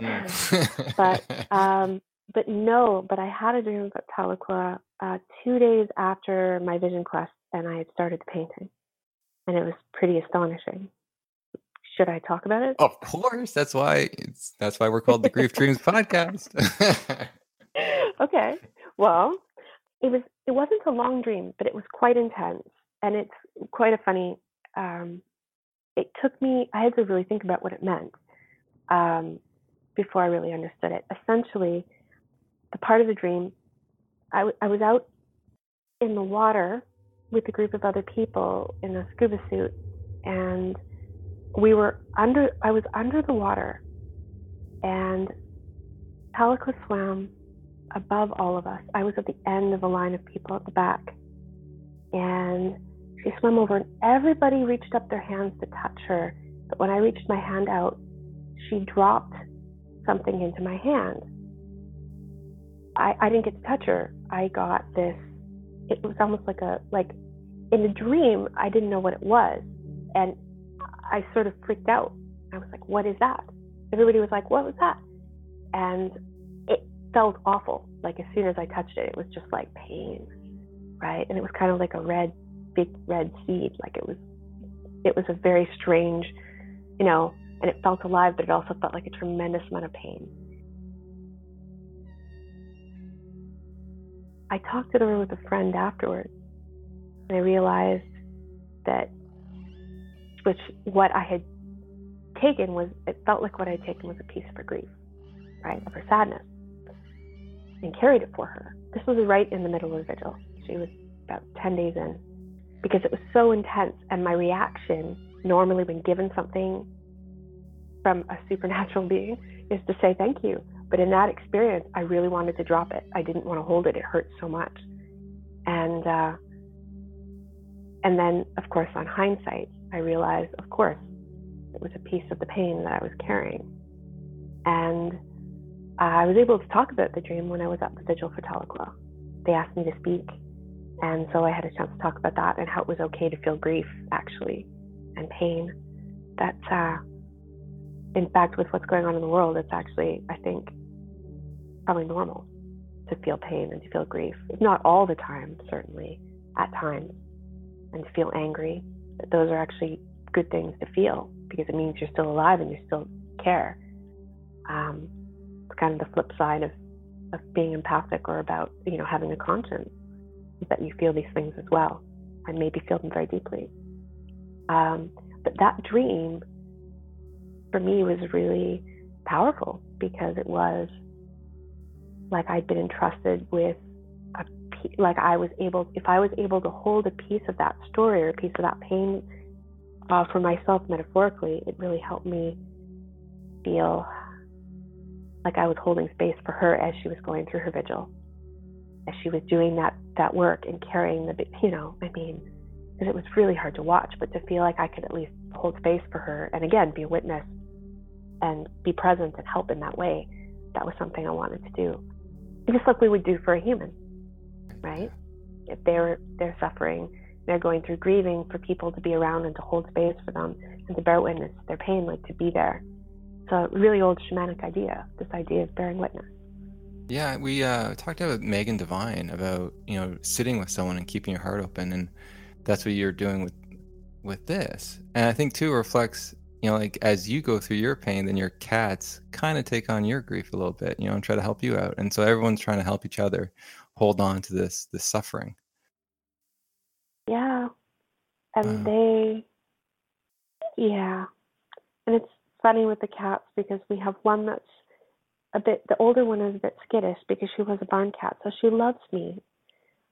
B: Mm.
C: but um, but no. But I had a dream about Tahlequah uh, two days after my vision quest, and I had started the painting, and it was pretty astonishing. Should I talk about it?
B: Of course, that's why it's that's why we're called the Grief Dreams Podcast.
C: okay. Well, it was it wasn't a long dream, but it was quite intense, and it's quite a funny. Um, it took me. I had to really think about what it meant um, before I really understood it. Essentially, the part of the dream, I, w- I was out in the water with a group of other people in a scuba suit, and we were under I was under the water and Tahlequah swam above all of us. I was at the end of a line of people at the back. And She swam over, and everybody reached up their hands to touch her. But when I reached my hand out, she dropped something into my hand. I, I didn't get to touch her. I got this, it was almost like a, like in a dream, I didn't know what it was. And I sort of freaked out. I was like, what is that? Everybody was like, what was that? And it felt awful. Like as soon as I touched it, it was just like pain, right? And it was kind of like a red, big red seed. Like it was, it was a very strange, you know, and it felt alive, but it also felt like a tremendous amount of pain. I talked it over with a friend afterwards, and I realized that which what I had taken was it felt like what I had taken was a piece of her grief, right, of her sadness, and carried it for her. This was right in the middle of the vigil. She was about 10 days in because it was so intense, and my reaction normally when given something from a supernatural being is to say thank you. But in that experience, I really wanted to drop it. I didn't want to hold it. It hurt so much. And uh, and then, of course, on hindsight, I realized, of course, it was a piece of the pain that I was carrying. And I was able to talk about the dream when I was at the vigil for Tahlequah. They asked me to speak, and so I had a chance to talk about that and how it was okay to feel grief, actually, and pain. That's, uh, in fact, with what's going on in the world, it's actually, I think, probably normal to feel pain and to feel grief. Not all the time, certainly, at times, and to feel angry. But those are actually good things to feel because it means you're still alive and you still care. Um, it's kind of the flip side of, of being empathic or about, you know, having a conscience that you feel these things as well and maybe feel them very deeply. Um, but that dream for me was really powerful because it was like I'd been entrusted with a like I was able if I was able to hold a piece of that story or a piece of that pain uh, for myself metaphorically, it really helped me feel like I was holding space for her as she was going through her vigil, as she was doing that that work and carrying the you know I mean because it was really hard to watch, but to feel like I could at least hold space for her and again be a witness and be present and help in that way, that was something I wanted to do. Just like we would do for a human, right? If they're they're suffering, they're going through grieving, for people to be around and to hold space for them and to bear witness to their pain, like to be there. A really old shamanic idea, this idea of bearing witness.
B: Yeah, we uh, talked about Megan Devine about you know sitting with someone and keeping your heart open, and that's what you're doing with with this. And I think too reflects you know, like as you go through your pain, then your cats kind of take on your grief a little bit, you know, and try to help you out. And so everyone's trying to help each other hold on to this this suffering.
C: Yeah. And they yeah. And it's funny with the cats because we have one that's a bit the older one is a bit skittish because she was a barn cat, so she loves me.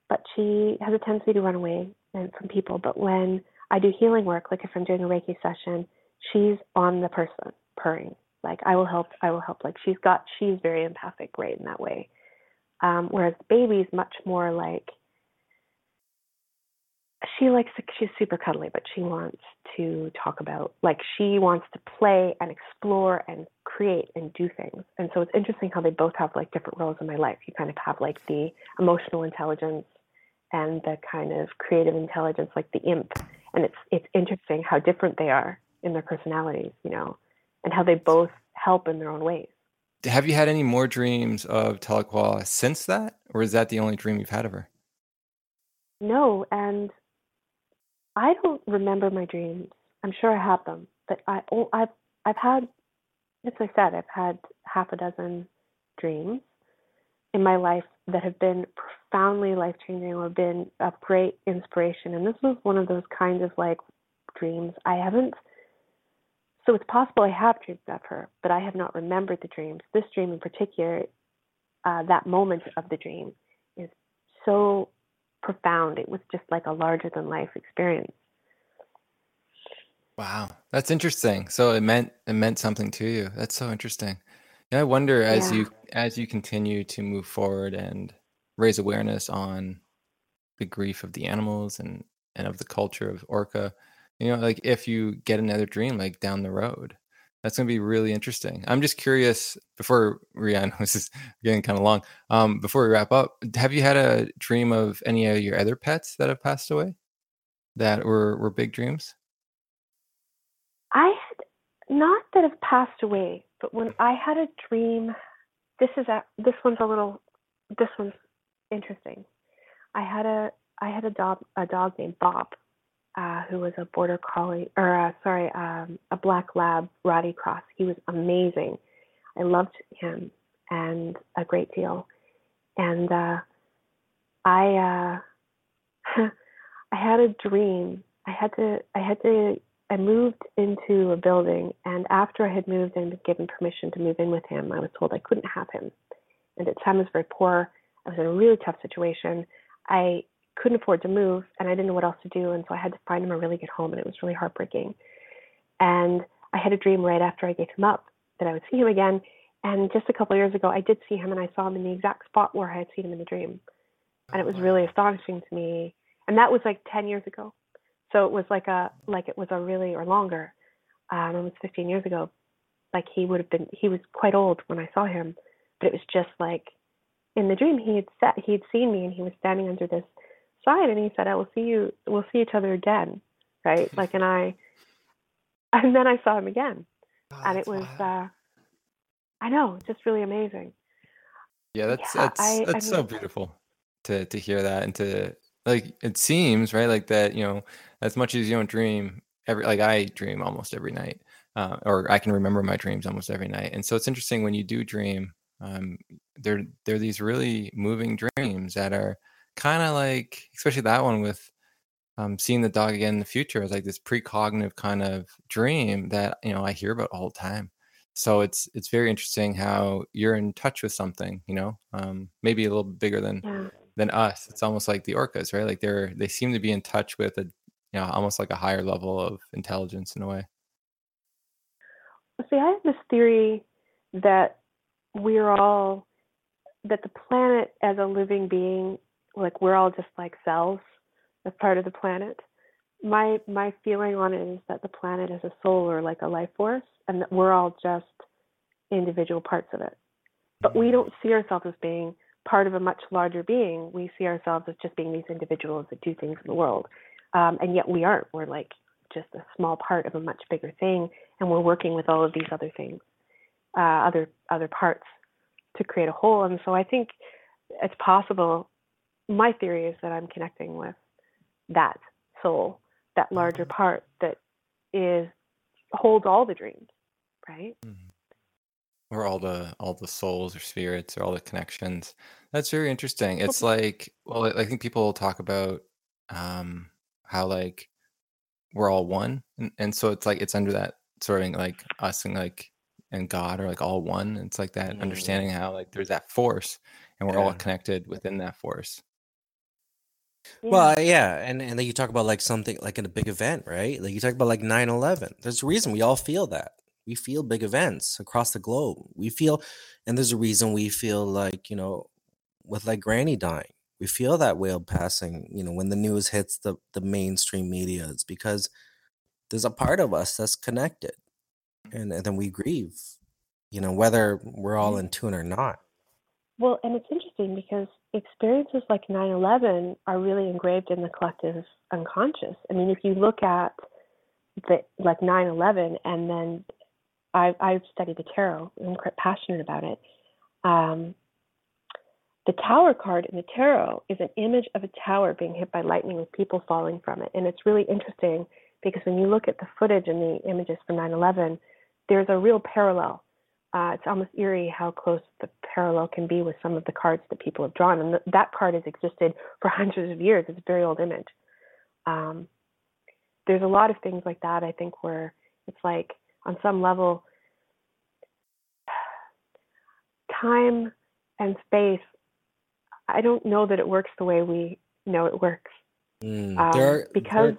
C: But she has a tendency to run away and from people. But when I do healing work, like if I'm doing a Reiki session, she's on the person purring. Like I will help, I will help. Like she's got, she's very empathic, right in that way. Um, whereas baby's much more like she likes to, she's super cuddly, but she wants to talk about like she wants to play and explore and create and do things. And so it's interesting how they both have like different roles in my life. You kind of have like the emotional intelligence and the kind of creative intelligence, like the imp. And it's it's interesting how different they are in their personalities, you know, and how they both help in their own ways.
B: Have you had any more dreams of Tahlequah since that, or is that the only dream you've had of her?
C: No, and I don't remember my dreams. I'm sure I have them, but I oh, I've I've had, as I said, I've had half a dozen dreams in my life that have been profoundly life changing or been of great inspiration. And this was one of those kinds of like dreams. I haven't so it's possible I have dreamed of her, but I have not remembered the dreams. This dream in particular, uh, that moment of the dream is so profound. It was just like a larger than life experience.
B: Wow, that's interesting. So it meant it meant something to you. That's so interesting. Yeah, I wonder as yeah. you as you continue to move forward and raise awareness on the grief of the animals and and of the culture of Orca. You know, like if you get another dream like down the road, that's going to be really interesting. I'm just curious before Rian, this is getting kind of long. Um, before we wrap up, have you had a dream of any of your other pets that have passed away that were were big dreams?
C: I had not that have passed away, but when I had a dream, this is a this one's a little this one's interesting. I had a I had a dog a dog named Bob, uh, who was a border collie or uh, sorry um, a black lab Rottie cross. He was amazing. I loved him and a great deal, and uh, I uh, I had a dream. I had to I had to I moved into a building, and after I had moved and been given permission to move in with him, I was told I couldn't have him. And at the time, I was very poor. I was in a really tough situation. I couldn't afford to move, and I didn't know what else to do, and so I had to find him a really good home, and it was really heartbreaking. And I had a dream right after I gave him up that I would see him again. And just a couple of years ago, I did see him, and I saw him in the exact spot where I had seen him in the dream, and it was really astonishing to me. And that was like 10 years ago. So it was like a like it was a really or longer, um, almost 15 years ago. Like he would have been he was quite old when I saw him, but it was just like in the dream he had set he had seen me and he was standing under this sign and he said I will see you we'll see each other again, right? like and I and then I saw him again, oh, and it was uh, I know just really amazing.
B: Yeah, that's yeah, that's I, that's I mean, so beautiful to to hear that and to like it seems right like that you know as much as you don't dream every like i dream almost every night uh, or i can remember my dreams almost every night and so it's interesting when you do dream um they're they're these really moving dreams that are kind of like especially that one with um, seeing the dog again in the future is like this precognitive kind of dream that you know I hear about all the time. So it's it's very interesting how you're in touch with something, you know, um, maybe a little bigger than yeah than us. It's almost like the orcas, right? Like they're they seem to be in touch with a you know almost like a higher level of intelligence in a way.
C: See, I have this theory that we're all that the planet as a living being, like we're all just like cells as part of the planet. My my feeling on it is that the planet is a soul or like a life force, and that we're all just individual parts of it. But we don't see ourselves as being part of a much larger being, we see ourselves as just being these individuals that do things in the world. Um, and yet we aren't. We're like just a small part of a much bigger thing, and we're working with all of these other things, uh, other other parts, to create a whole. And so I think it's possible. My theory is that I'm connecting with that soul, that larger mm-hmm. part that is holds all the dreams, right? Mm-hmm
B: or all the all the souls or spirits or all the connections. That's very interesting. It's like well, I think people talk about um how like we're all one, and, and so it's like it's under that sort of like us and like and God are like all one. It's like that mm. understanding how like there's that force, and we're all connected within that force.
A: Yeah. Well, yeah, and and then you talk about like something like in a big event, right? Like you talk about like 9-11. There's a reason we all feel that we feel big events across the globe. We feel, and there's a reason we feel like, you know, with like Granny dying, we feel that whale passing, you know, when the news hits the, the mainstream media, it's because there's a part of us that's connected. And, and then we grieve, you know, whether we're all in tune or not.
C: Well, and it's interesting because experiences like 9 11 are really engraved in the collective unconscious. I mean, if you look at the like 9 11 and then I, I've studied the tarot. I'm quite passionate about it. Um, the tower card in the tarot is an image of a tower being hit by lightning with people falling from it. And it's really interesting because when you look at the footage and the images from 9 11, there's a real parallel. Uh, it's almost eerie how close the parallel can be with some of the cards that people have drawn. And th- that card has existed for hundreds of years. It's a very old image. Um, there's a lot of things like that, I think, where it's like on some level, time and space, I don't know that it works the way we know it works. Mm, um, there, because. There,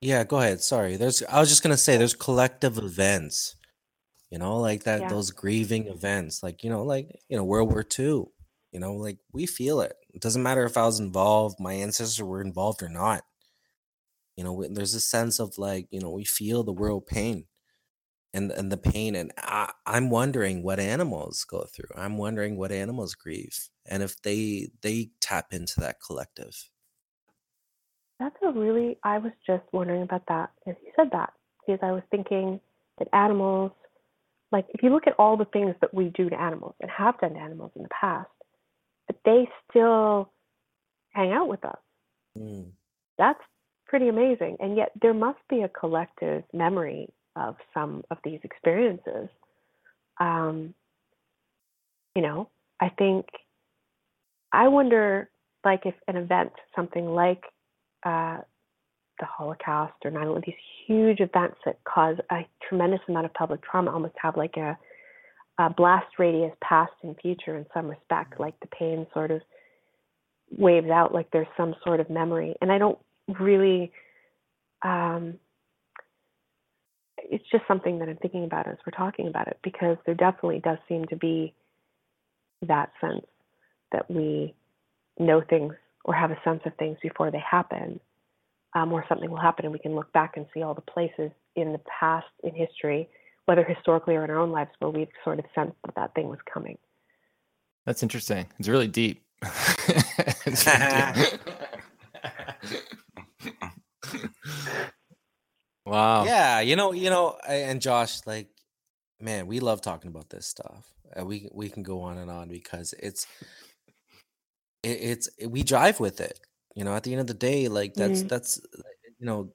A: yeah, go ahead. Sorry. There's. I was just gonna say there's collective events. You know, like that. Yeah. Those grieving events, like you know, like you know, World War II. You know, like we feel it. It doesn't matter if I was involved, my ancestors were involved or not. You know, there's a sense of like, you know, we feel the world pain and and the pain and I, i'm wondering what animals go through i'm wondering what animals grieve and if they they tap into that collective
C: that's a really i was just wondering about that as you said that because i was thinking that animals like if you look at all the things that we do to animals and have done to animals in the past but they still hang out with us mm. that's pretty amazing and yet there must be a collective memory of some of these experiences. Um, you know, I think I wonder, like, if an event, something like uh, the Holocaust or 9 these huge events that cause a tremendous amount of public trauma, almost have like a, a blast radius past and future in some respect, like the pain sort of waves out, like there's some sort of memory. And I don't really um, it's just something that I'm thinking about as we're talking about it because there definitely does seem to be that sense that we know things or have a sense of things before they happen, um, or something will happen and we can look back and see all the places in the past in history, whether historically or in our own lives, where we've sort of sensed that that thing was coming.
B: That's interesting. It's really deep. it's
A: really deep.
B: Wow.
A: Yeah, you know, you know, and Josh, like, man, we love talking about this stuff. Uh, we we can go on and on because it's it, it's it, we drive with it. You know, at the end of the day, like that's mm-hmm. that's you know,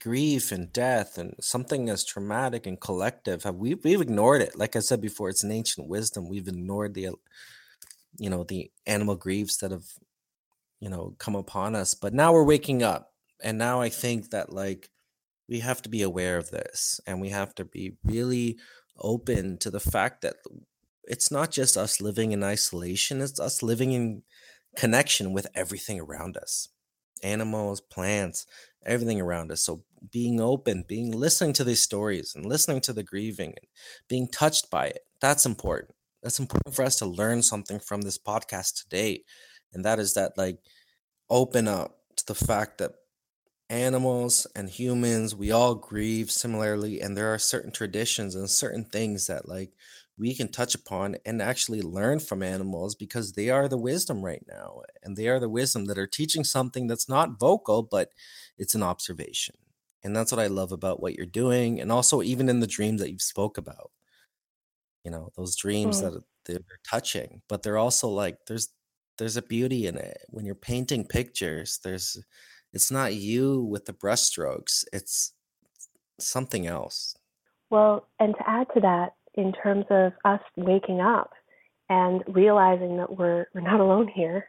A: grief and death and something as traumatic and collective. Have we we've ignored it? Like I said before, it's an ancient wisdom. We've ignored the you know the animal griefs that have you know come upon us, but now we're waking up, and now I think that like we have to be aware of this and we have to be really open to the fact that it's not just us living in isolation, it's us living in connection with everything around us animals, plants, everything around us. So being open, being listening to these stories and listening to the grieving and being touched by it, that's important. That's important for us to learn something from this podcast today. And that is that like open up to the fact that animals and humans we all grieve similarly and there are certain traditions and certain things that like we can touch upon and actually learn from animals because they are the wisdom right now and they are the wisdom that are teaching something that's not vocal but it's an observation. And that's what i love about what you're doing and also even in the dreams that you've spoke about. You know those dreams mm. that they're touching but they're also like there's there's a beauty in it. When you're painting pictures there's it's not you with the brushstrokes it's something else.
C: Well and to add to that in terms of us waking up and realizing that we're we're not alone here.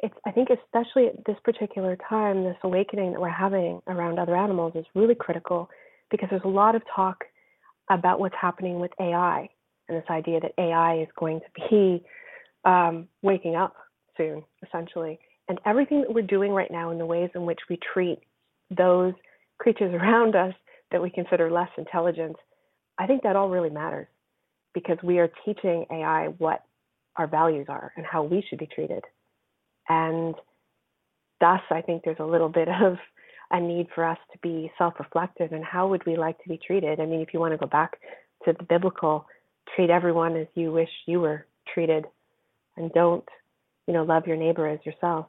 C: It's i think especially at this particular time this awakening that we're having around other animals is really critical because there's a lot of talk about what's happening with ai and this idea that ai is going to be um, waking up soon essentially. And everything that we're doing right now in the ways in which we treat those creatures around us that we consider less intelligent, I think that all really matters because we are teaching AI what our values are and how we should be treated. And thus, I think there's a little bit of a need for us to be self reflective and how would we like to be treated? I mean, if you want to go back to the biblical, treat everyone as you wish you were treated and don't, you know, love your neighbor as yourself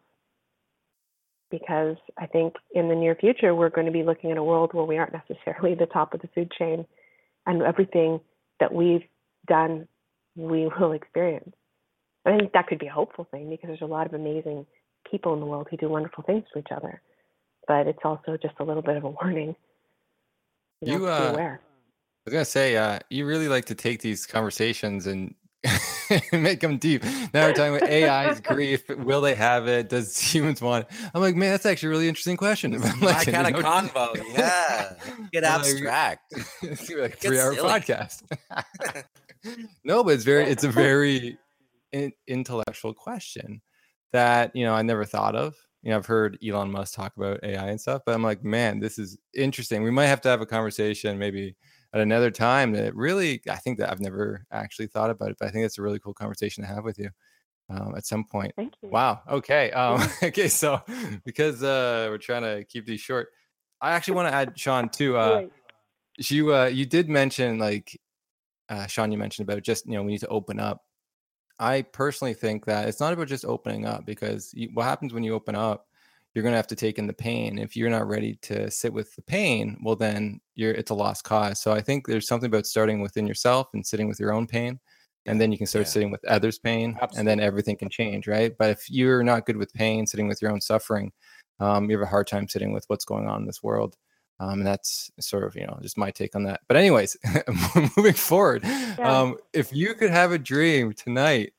C: because I think in the near future we're going to be looking at a world where we aren't necessarily the top of the food chain, and everything that we've done we will experience. I think that could be a hopeful thing because there's a lot of amazing people in the world who do wonderful things to each other, but it's also just a little bit of a warning.
B: You, know, you uh, I was gonna say, uh, you really like to take these conversations and make them deep. Now we're talking about AI's grief. Will they have it? Does humans want it? I'm like, man, that's actually a really interesting question.
A: like, My kind of convo. Yeah. Get abstract.
B: like three hour podcast. no, but it's very, it's a very in, intellectual question that, you know, I never thought of. You know, I've heard Elon Musk talk about AI and stuff, but I'm like, man, this is interesting. We might have to have a conversation maybe at another time that really I think that I've never actually thought about it, but I think it's a really cool conversation to have with you. Um, at some point.
C: Thank you.
B: Wow. Okay. Um, okay. So because uh, we're trying to keep these short, I actually want to add Sean too. Uh, you uh, you did mention like uh, Sean, you mentioned about just you know we need to open up. I personally think that it's not about just opening up because you, what happens when you open up, you're going to have to take in the pain. If you're not ready to sit with the pain, well then you're it's a lost cause. So I think there's something about starting within yourself and sitting with your own pain, and then you can start
A: Yeah.
B: sitting with others' pain, and then everything can change, right? But if you're not good with pain, sitting with your own suffering, um, you have a hard time sitting with what's going on in this world. Um, and that's sort of you know just my take on that. But anyways, moving forward, um, if you could have a dream tonight,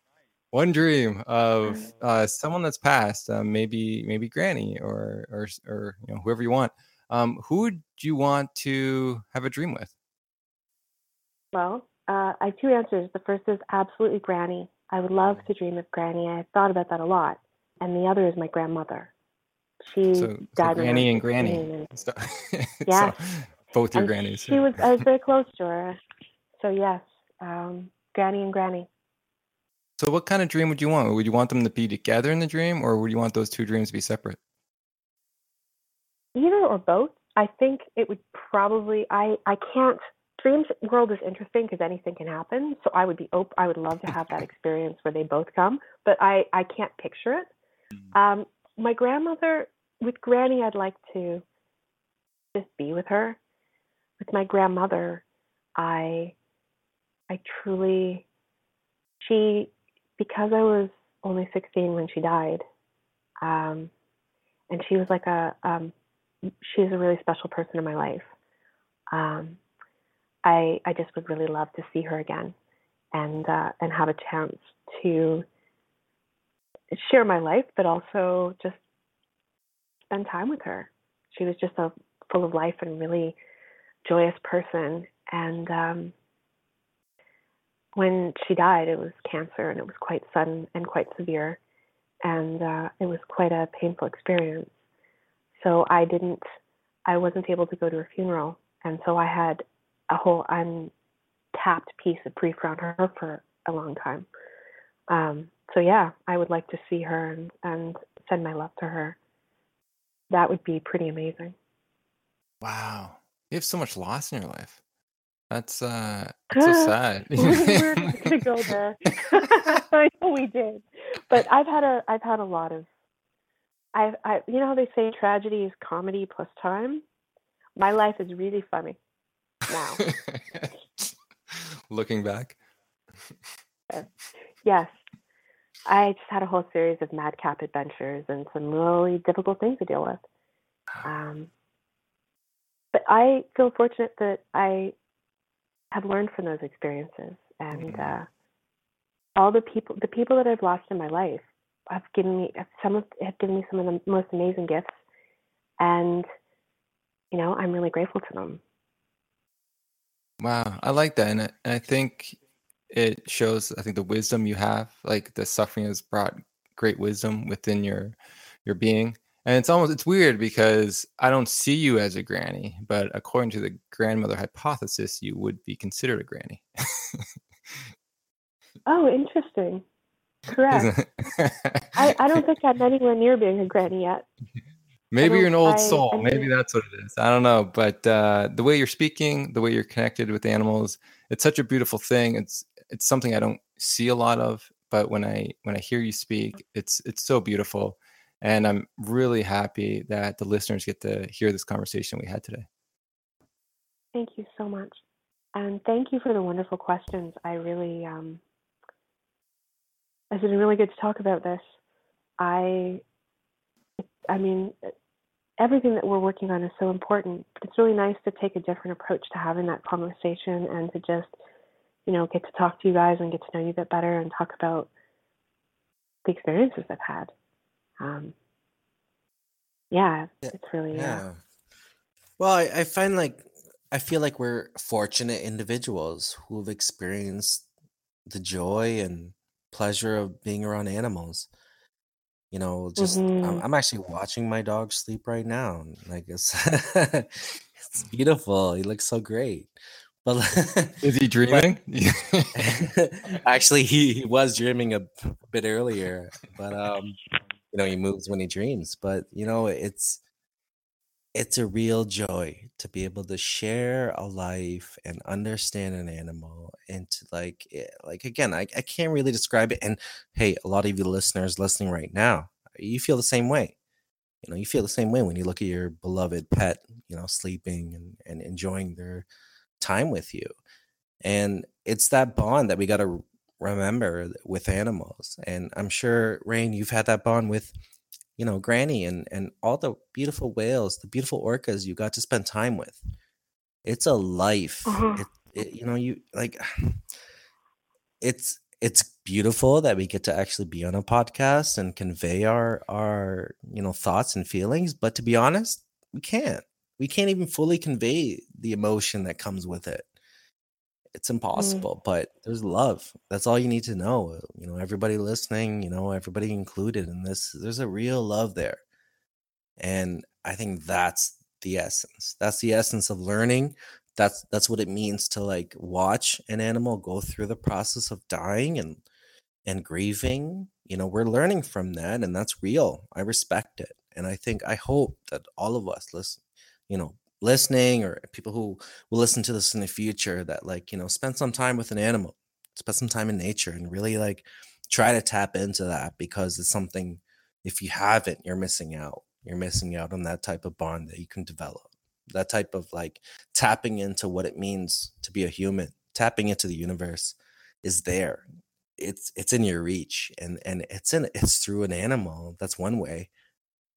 B: one dream of uh, someone that's passed, uh, maybe maybe Granny or or or you know whoever you want, um, who would you want to have a dream with?
C: Well, uh, I have two answers. The first is absolutely Granny. I would love to dream of Granny. I've thought about that a lot. And the other is my grandmother. She
B: So, so
C: died I
B: Granny and Granny.
C: and-
B: So,
C: Yeah.
B: so both your
C: and
B: grannies.
C: She was. I was very close to her. So yes, um, Granny and Granny.
B: So what kind of dream would you want? Would you want them to be together in the dream, or would you want those two dreams to be separate?
C: Either or both. I think it would probably. I. I can't. Dreams world is interesting because anything can happen. So I would be op- I would love to have that experience where they both come, but I. I can't picture it. Um, my grandmother with Granny, I'd like to just be with her. With my grandmother, I. I truly. She, because I was only 16 when she died, um, and she was like a um, she's a really special person in my life. Um, I I just would really love to see her again, and uh, and have a chance to share my life, but also just spend time with her. She was just a full of life and really joyous person, and um, when she died, it was cancer, and it was quite sudden and quite severe, and uh, it was quite a painful experience so I didn't I wasn't able to go to her funeral and so I had a whole untapped piece of grief around her for a long time. Um, so yeah, I would like to see her and, and send my love to her. That would be pretty amazing.
B: Wow, you have so much loss in your life. That's uh, that's so sad.
C: we were not gonna go there. I know we did, but I've had a I've had a lot of. I've I you know how they say tragedy is comedy plus time. My life is really funny now.
B: Looking back,
C: Yes, I just had a whole series of madcap adventures and some really difficult things to deal with. Um, but I feel fortunate that I have learned from those experiences, and
B: Mhm.
C: uh, all the people, the people that I've lost in my life, have given me some of have given me some of the most amazing gifts, and you know I'm really grateful to them.
B: wow, I like that, and I, and I think it shows. I think the wisdom you have, like the suffering, has brought great wisdom within your your being. And it's almost it's weird because I don't see you as a granny, but according to the grandmother hypothesis, you would be considered a granny.
C: Oh, interesting. Correct. I, I don't think I'm anywhere near being a granny yet.
B: Maybe you're an old
C: I-
B: soul.
C: I
B: Maybe that's what it is. I don't know. But uh, the way you're speaking, the way you're connected with animals, it's such a beautiful thing. It's it's something I don't see a lot of, but when I when I hear you speak, it's it's so beautiful. And I'm really happy that the listeners get to hear this conversation we had today.
C: Thank you so much. And thank you for the wonderful questions. I really, um, it's been really good to talk about this. I, I mean, everything that we're working on is so important. But it's really nice to take a different approach to having that conversation and to just, you know, get to talk to you guys and get to know you a bit better and talk about the experiences I've had. Um, yeah,
A: Yeah,
C: it's really, uh,
A: Yeah. Well, I, I find like I feel like we're fortunate individuals who've experienced the joy and pleasure of being around animals. You know, just I'm,
C: Mhm.
A: I'm actually watching my dog sleep right now. and, Like it's it's beautiful. He looks so great. But
B: Is he dreaming?
A: actually he, he was dreaming a bit earlier, but um you know, he moves when he dreams. But you know, it's it's a real joy to be able to share a life and understand an animal and to like eh, like again I, I can't really describe it and hey a lot of you listeners listening right now you feel the same way you know you feel the same way when you look at your beloved pet you know sleeping and, and enjoying their time with you and it's that bond that we got to remember with animals and i'm sure rain you've had that bond with you know granny and and all the beautiful whales the beautiful orcas you got to spend time with. It's a life.
C: Uh-huh.
A: it, it you know you like it's it's beautiful that we get to actually be on a podcast and convey our our you know thoughts and feelings but to be honest we can't. We can't even fully convey the emotion that comes with it it's
C: Mm.
A: impossible but there's love. That's all you need to know you know everybody listening you know everybody included in this there's a real love there. And i think that's the essence. That's the essence of learning. That's that's what it means to like watch an animal go through the process of dying and and grieving. You know we're learning from that and that's real. I respect it. And i think i hope that all of us listen you know listening or people who will listen to this in the future that like you know spend some time with an animal spend some time in nature and really like try to tap into that because it's something if you haven't you're missing out. You're missing out on that type of bond that you can develop. That type of like tapping into what it means to be a human tapping into the universe is there. It's it's in your reach and and it's in it's through an animal. That's one way.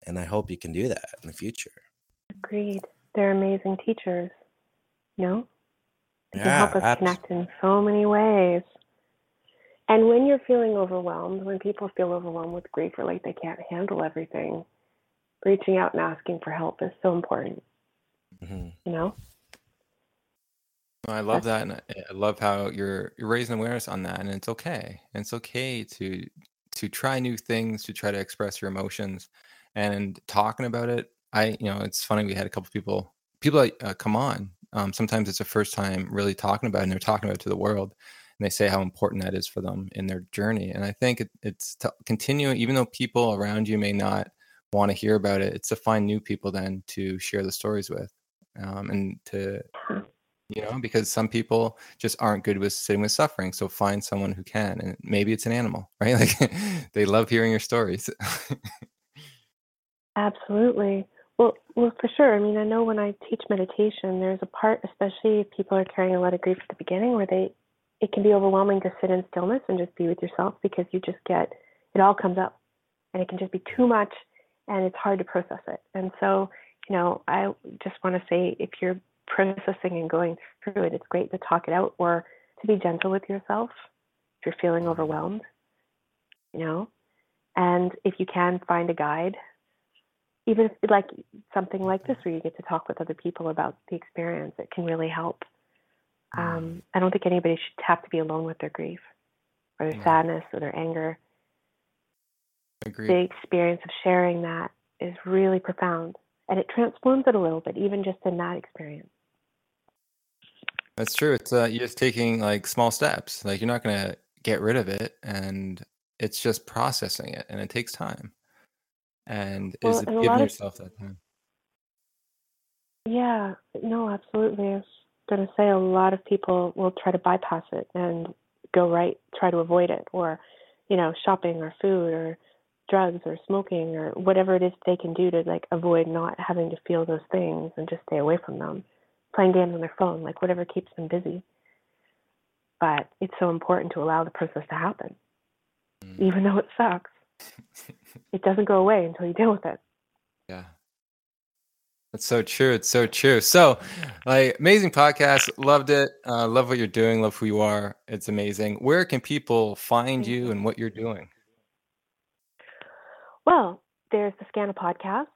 A: And i hope you can do that in the future.
C: Agreed. They're amazing teachers. No? They can help us connect in so many ways. And when you're feeling overwhelmed, when people feel overwhelmed with grief or like they can't handle everything, reaching out and asking for help is so important,
A: Mm-hmm.
C: you know?
B: I love that, and I I love how you're you're raising awareness on that, and it's okay. And it's okay to to try new things, to try to express your emotions, and talking about it. I, you know, it's funny. We had a couple people people that uh, come on. Um, sometimes it's the first time really talking about, it, and they're talking about it to the world, and they say how important that is for them in their journey. And I think it, it's to continue, even though people around you may not want to hear about it. It's to find new people then to share the stories with, um, and to you know because some people just aren't good with sitting with suffering so find someone who can and maybe it's an animal right like they love hearing your stories
C: Absolutely. Well, well, for sure. I mean, I know when I teach meditation, there's a part, especially if people are carrying a lot of grief at the beginning, where they, it can be overwhelming to sit in stillness and just be with yourself because you just get, it all comes up, and it can just be too much, and it's hard to process it. And so, you know, I just want to say, if you're processing and going through it, it's great to talk it out or to be gentle with yourself if you're feeling overwhelmed. You know, and if you can find a guide even if like something like this where you get to talk with other people about the experience it can really help. Um, i don't think anybody should have to be alone with their grief or their
B: Yeah.
C: sadness or their anger.
B: Agree
C: the experience of sharing that is really profound and it transforms it a little bit even just in that experience.
B: That's true. It's uh, you're just taking like small steps. Like you're not going to get rid of it and it's just processing it and it takes time and
C: Well,
B: is
C: a
B: giving
C: lot of-
B: yourself that time?
C: Yeah no absolutely i was going to say a lot of people will try to bypass it and go right try to avoid it or you know shopping or food or drugs or smoking or whatever it is they can do to like avoid not having to feel those things and just stay away from them. Playing games on their phone like whatever keeps them busy. But it's so important to allow the process to happen
B: Mm.
C: even though it sucks it doesn't go away until you deal with it
B: Yeah. That's so true. It's so true. So, like, amazing podcast. Loved it. Uh, love what you're doing. Love who you are. It's amazing. Where can people find you and what you're doing?
C: Well, there's the Skaana podcast,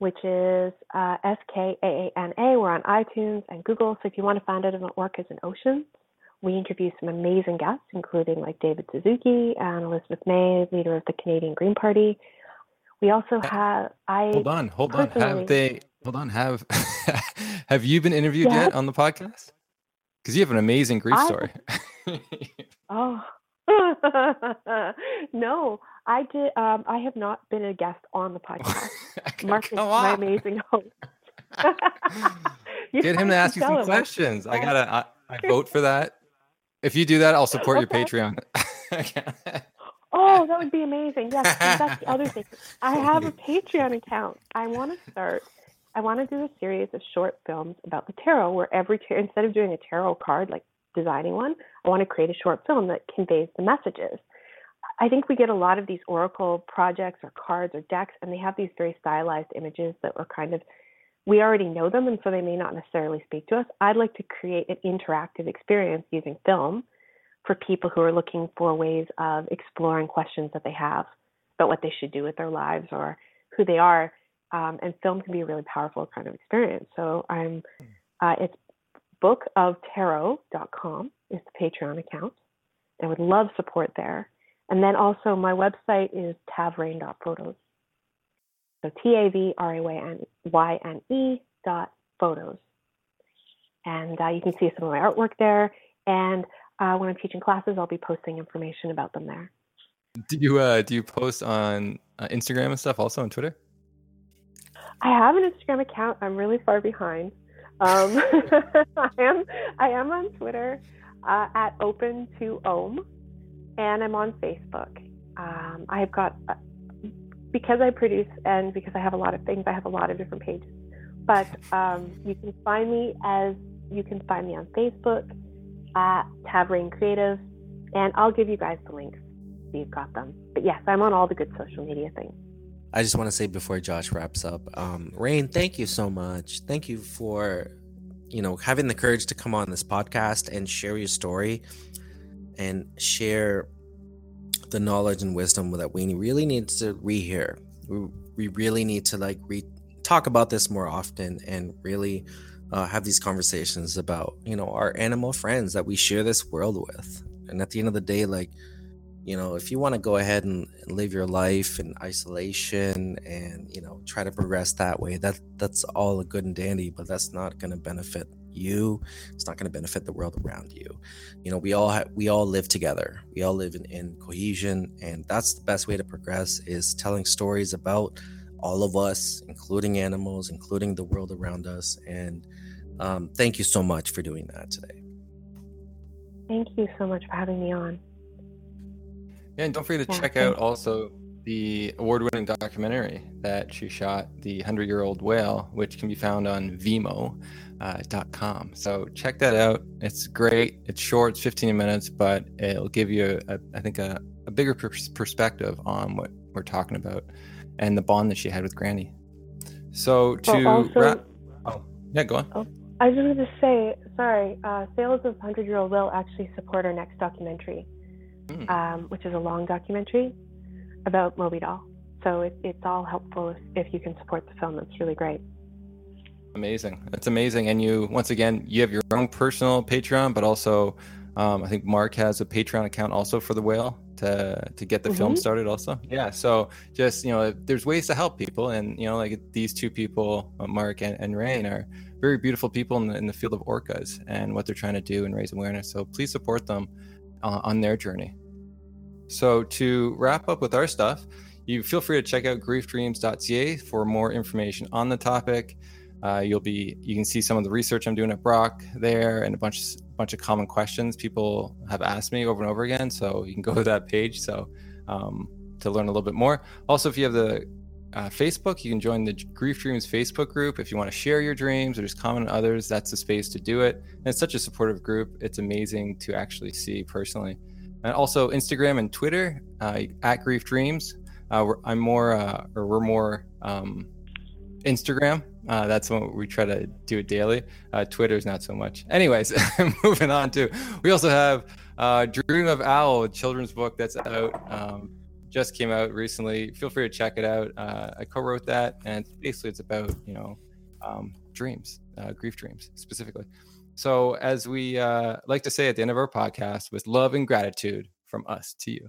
C: which is uh, S K A A N A. We're on iTunes and Google. So if you want to find out about orcas and oceans, we interview some amazing guests, including like David Suzuki and Elizabeth May, leader of the Canadian Green Party. We also have I
B: Hold on. Hold on. Have they, hold on. Have, have you been interviewed
C: Yeah.
B: yet on the podcast? Because you have an amazing grief
C: I-
B: story.
C: oh no, I did. Um, I have not been a guest on the podcast. Mark is my amazing host.
B: Get him to ask you some questions. I gotta. I, I vote for that. If you do that, I'll support okay. your Patreon.
C: oh, that would be amazing. Yes, that's the other thing. I have a Patreon account. I want to start. I want to do a series of short films about the tarot, where every tar- instead of doing a tarot card like designing one, I want to create a short film that conveys the messages. I think we get a lot of these oracle projects or cards or decks, and they have these very stylized images that are kind of we already know them, and so they may not necessarily speak to us. I'd like to create an interactive experience using film for people who are looking for ways of exploring questions that they have about what they should do with their lives or who they are. Um, and film can be a really powerful kind of experience. So I'm, uh, it's bookoftarot.com is the Patreon account. I would love support there. And then also my website is tavrayne.photos. So T A V R A Y N E dot photos. And uh, you can see some of my artwork there. And uh, when I'm teaching classes, I'll be posting information about them there.
B: Do you uh, do you post on uh, Instagram and stuff also on Twitter?
C: I have an Instagram account. I'm really far behind. Um, I am I am on Twitter uh, at Open to Om, and I'm on Facebook. Um, I've got uh, because I produce and because I have a lot of things, I have a lot of different pages. But um, you can find me as you can find me on Facebook at Tavrayne Creative, and I'll give you guys the links so you've got them. But yes, I'm on all the good social media things.
A: I just want to say before Josh wraps up, um, Rain, thank you so much. Thank you for, you know, having the courage to come on this podcast and share your story and share the knowledge and wisdom that we really need to rehear. We, we really need to like re talk about this more often and really uh, have these conversations about you know our animal friends that we share this world with. And at the end of the day, like you know, if you want to go ahead and, live your life in isolation and you know try to progress that way, that that's all good and dandy, but that's not going to benefit you it's not going to benefit the world around you. You know we all have we all live together. We all live in, in cohesion and that's the best way to progress is telling stories about all of us including animals including the world around us and um, thank you so much for doing that today.
C: Thank you so much for having me on.
B: Yeah and don't forget to yeah, check out also the award-winning documentary that she shot, "The Hundred Year Old Whale," which can be found on Vimeo uh, .com. So check that out. It's great. It's short, it's 15 minutes, but it'll give you, a, I think, a, a bigger perspective on what we're talking about and the bond that she had with Granny. So to well, also, wrap, oh yeah, go on. Oh,
C: I just wanted to say, sorry, uh, Sales of Hundred Year Old will actually support our next documentary, mm. um, which is a long documentary about Moby Doll. So it, it's all helpful if, if you can support the film. It's really great.
B: Amazing. That's amazing. And you, once again, you have your own personal Patreon, but also, um, I think Mark has a Patreon account also for the whale to to get the mm-hmm. film started. Also, yeah. So just you know, there's ways to help people, and you know, like these two people, uh, Mark and, and Rain, are very beautiful people in the, in the field of orcas and what they're trying to do and raise awareness. So please support them uh, on their journey. So to wrap up with our stuff, you feel free to check out griefdreams.ca for more information on the topic. Uh, you'll be you can see some of the research I'm doing at Brock there and a bunch bunch of common questions people have asked me over and over again. So you can go to that page so um, to learn a little bit more. Also, if you have the uh, Facebook, you can join the Grief Dreams Facebook group if you want to share your dreams or just comment on others. That's the space to do it. And it's such a supportive group. It's amazing to actually see personally. And also Instagram and Twitter uh, at Grief Dreams. Uh, I'm more, uh, or we're more um, Instagram. Uh, that's what we try to do it daily. Uh, Twitter's not so much. Anyways, moving on to, we also have uh, Dream of Owl, a children's book that's out, um, just came out recently. Feel free to check it out. Uh, I co-wrote that, and basically it's about you know um, dreams, uh, grief dreams specifically. So as we uh, like to say at the end of our podcast, with love and gratitude from us to you.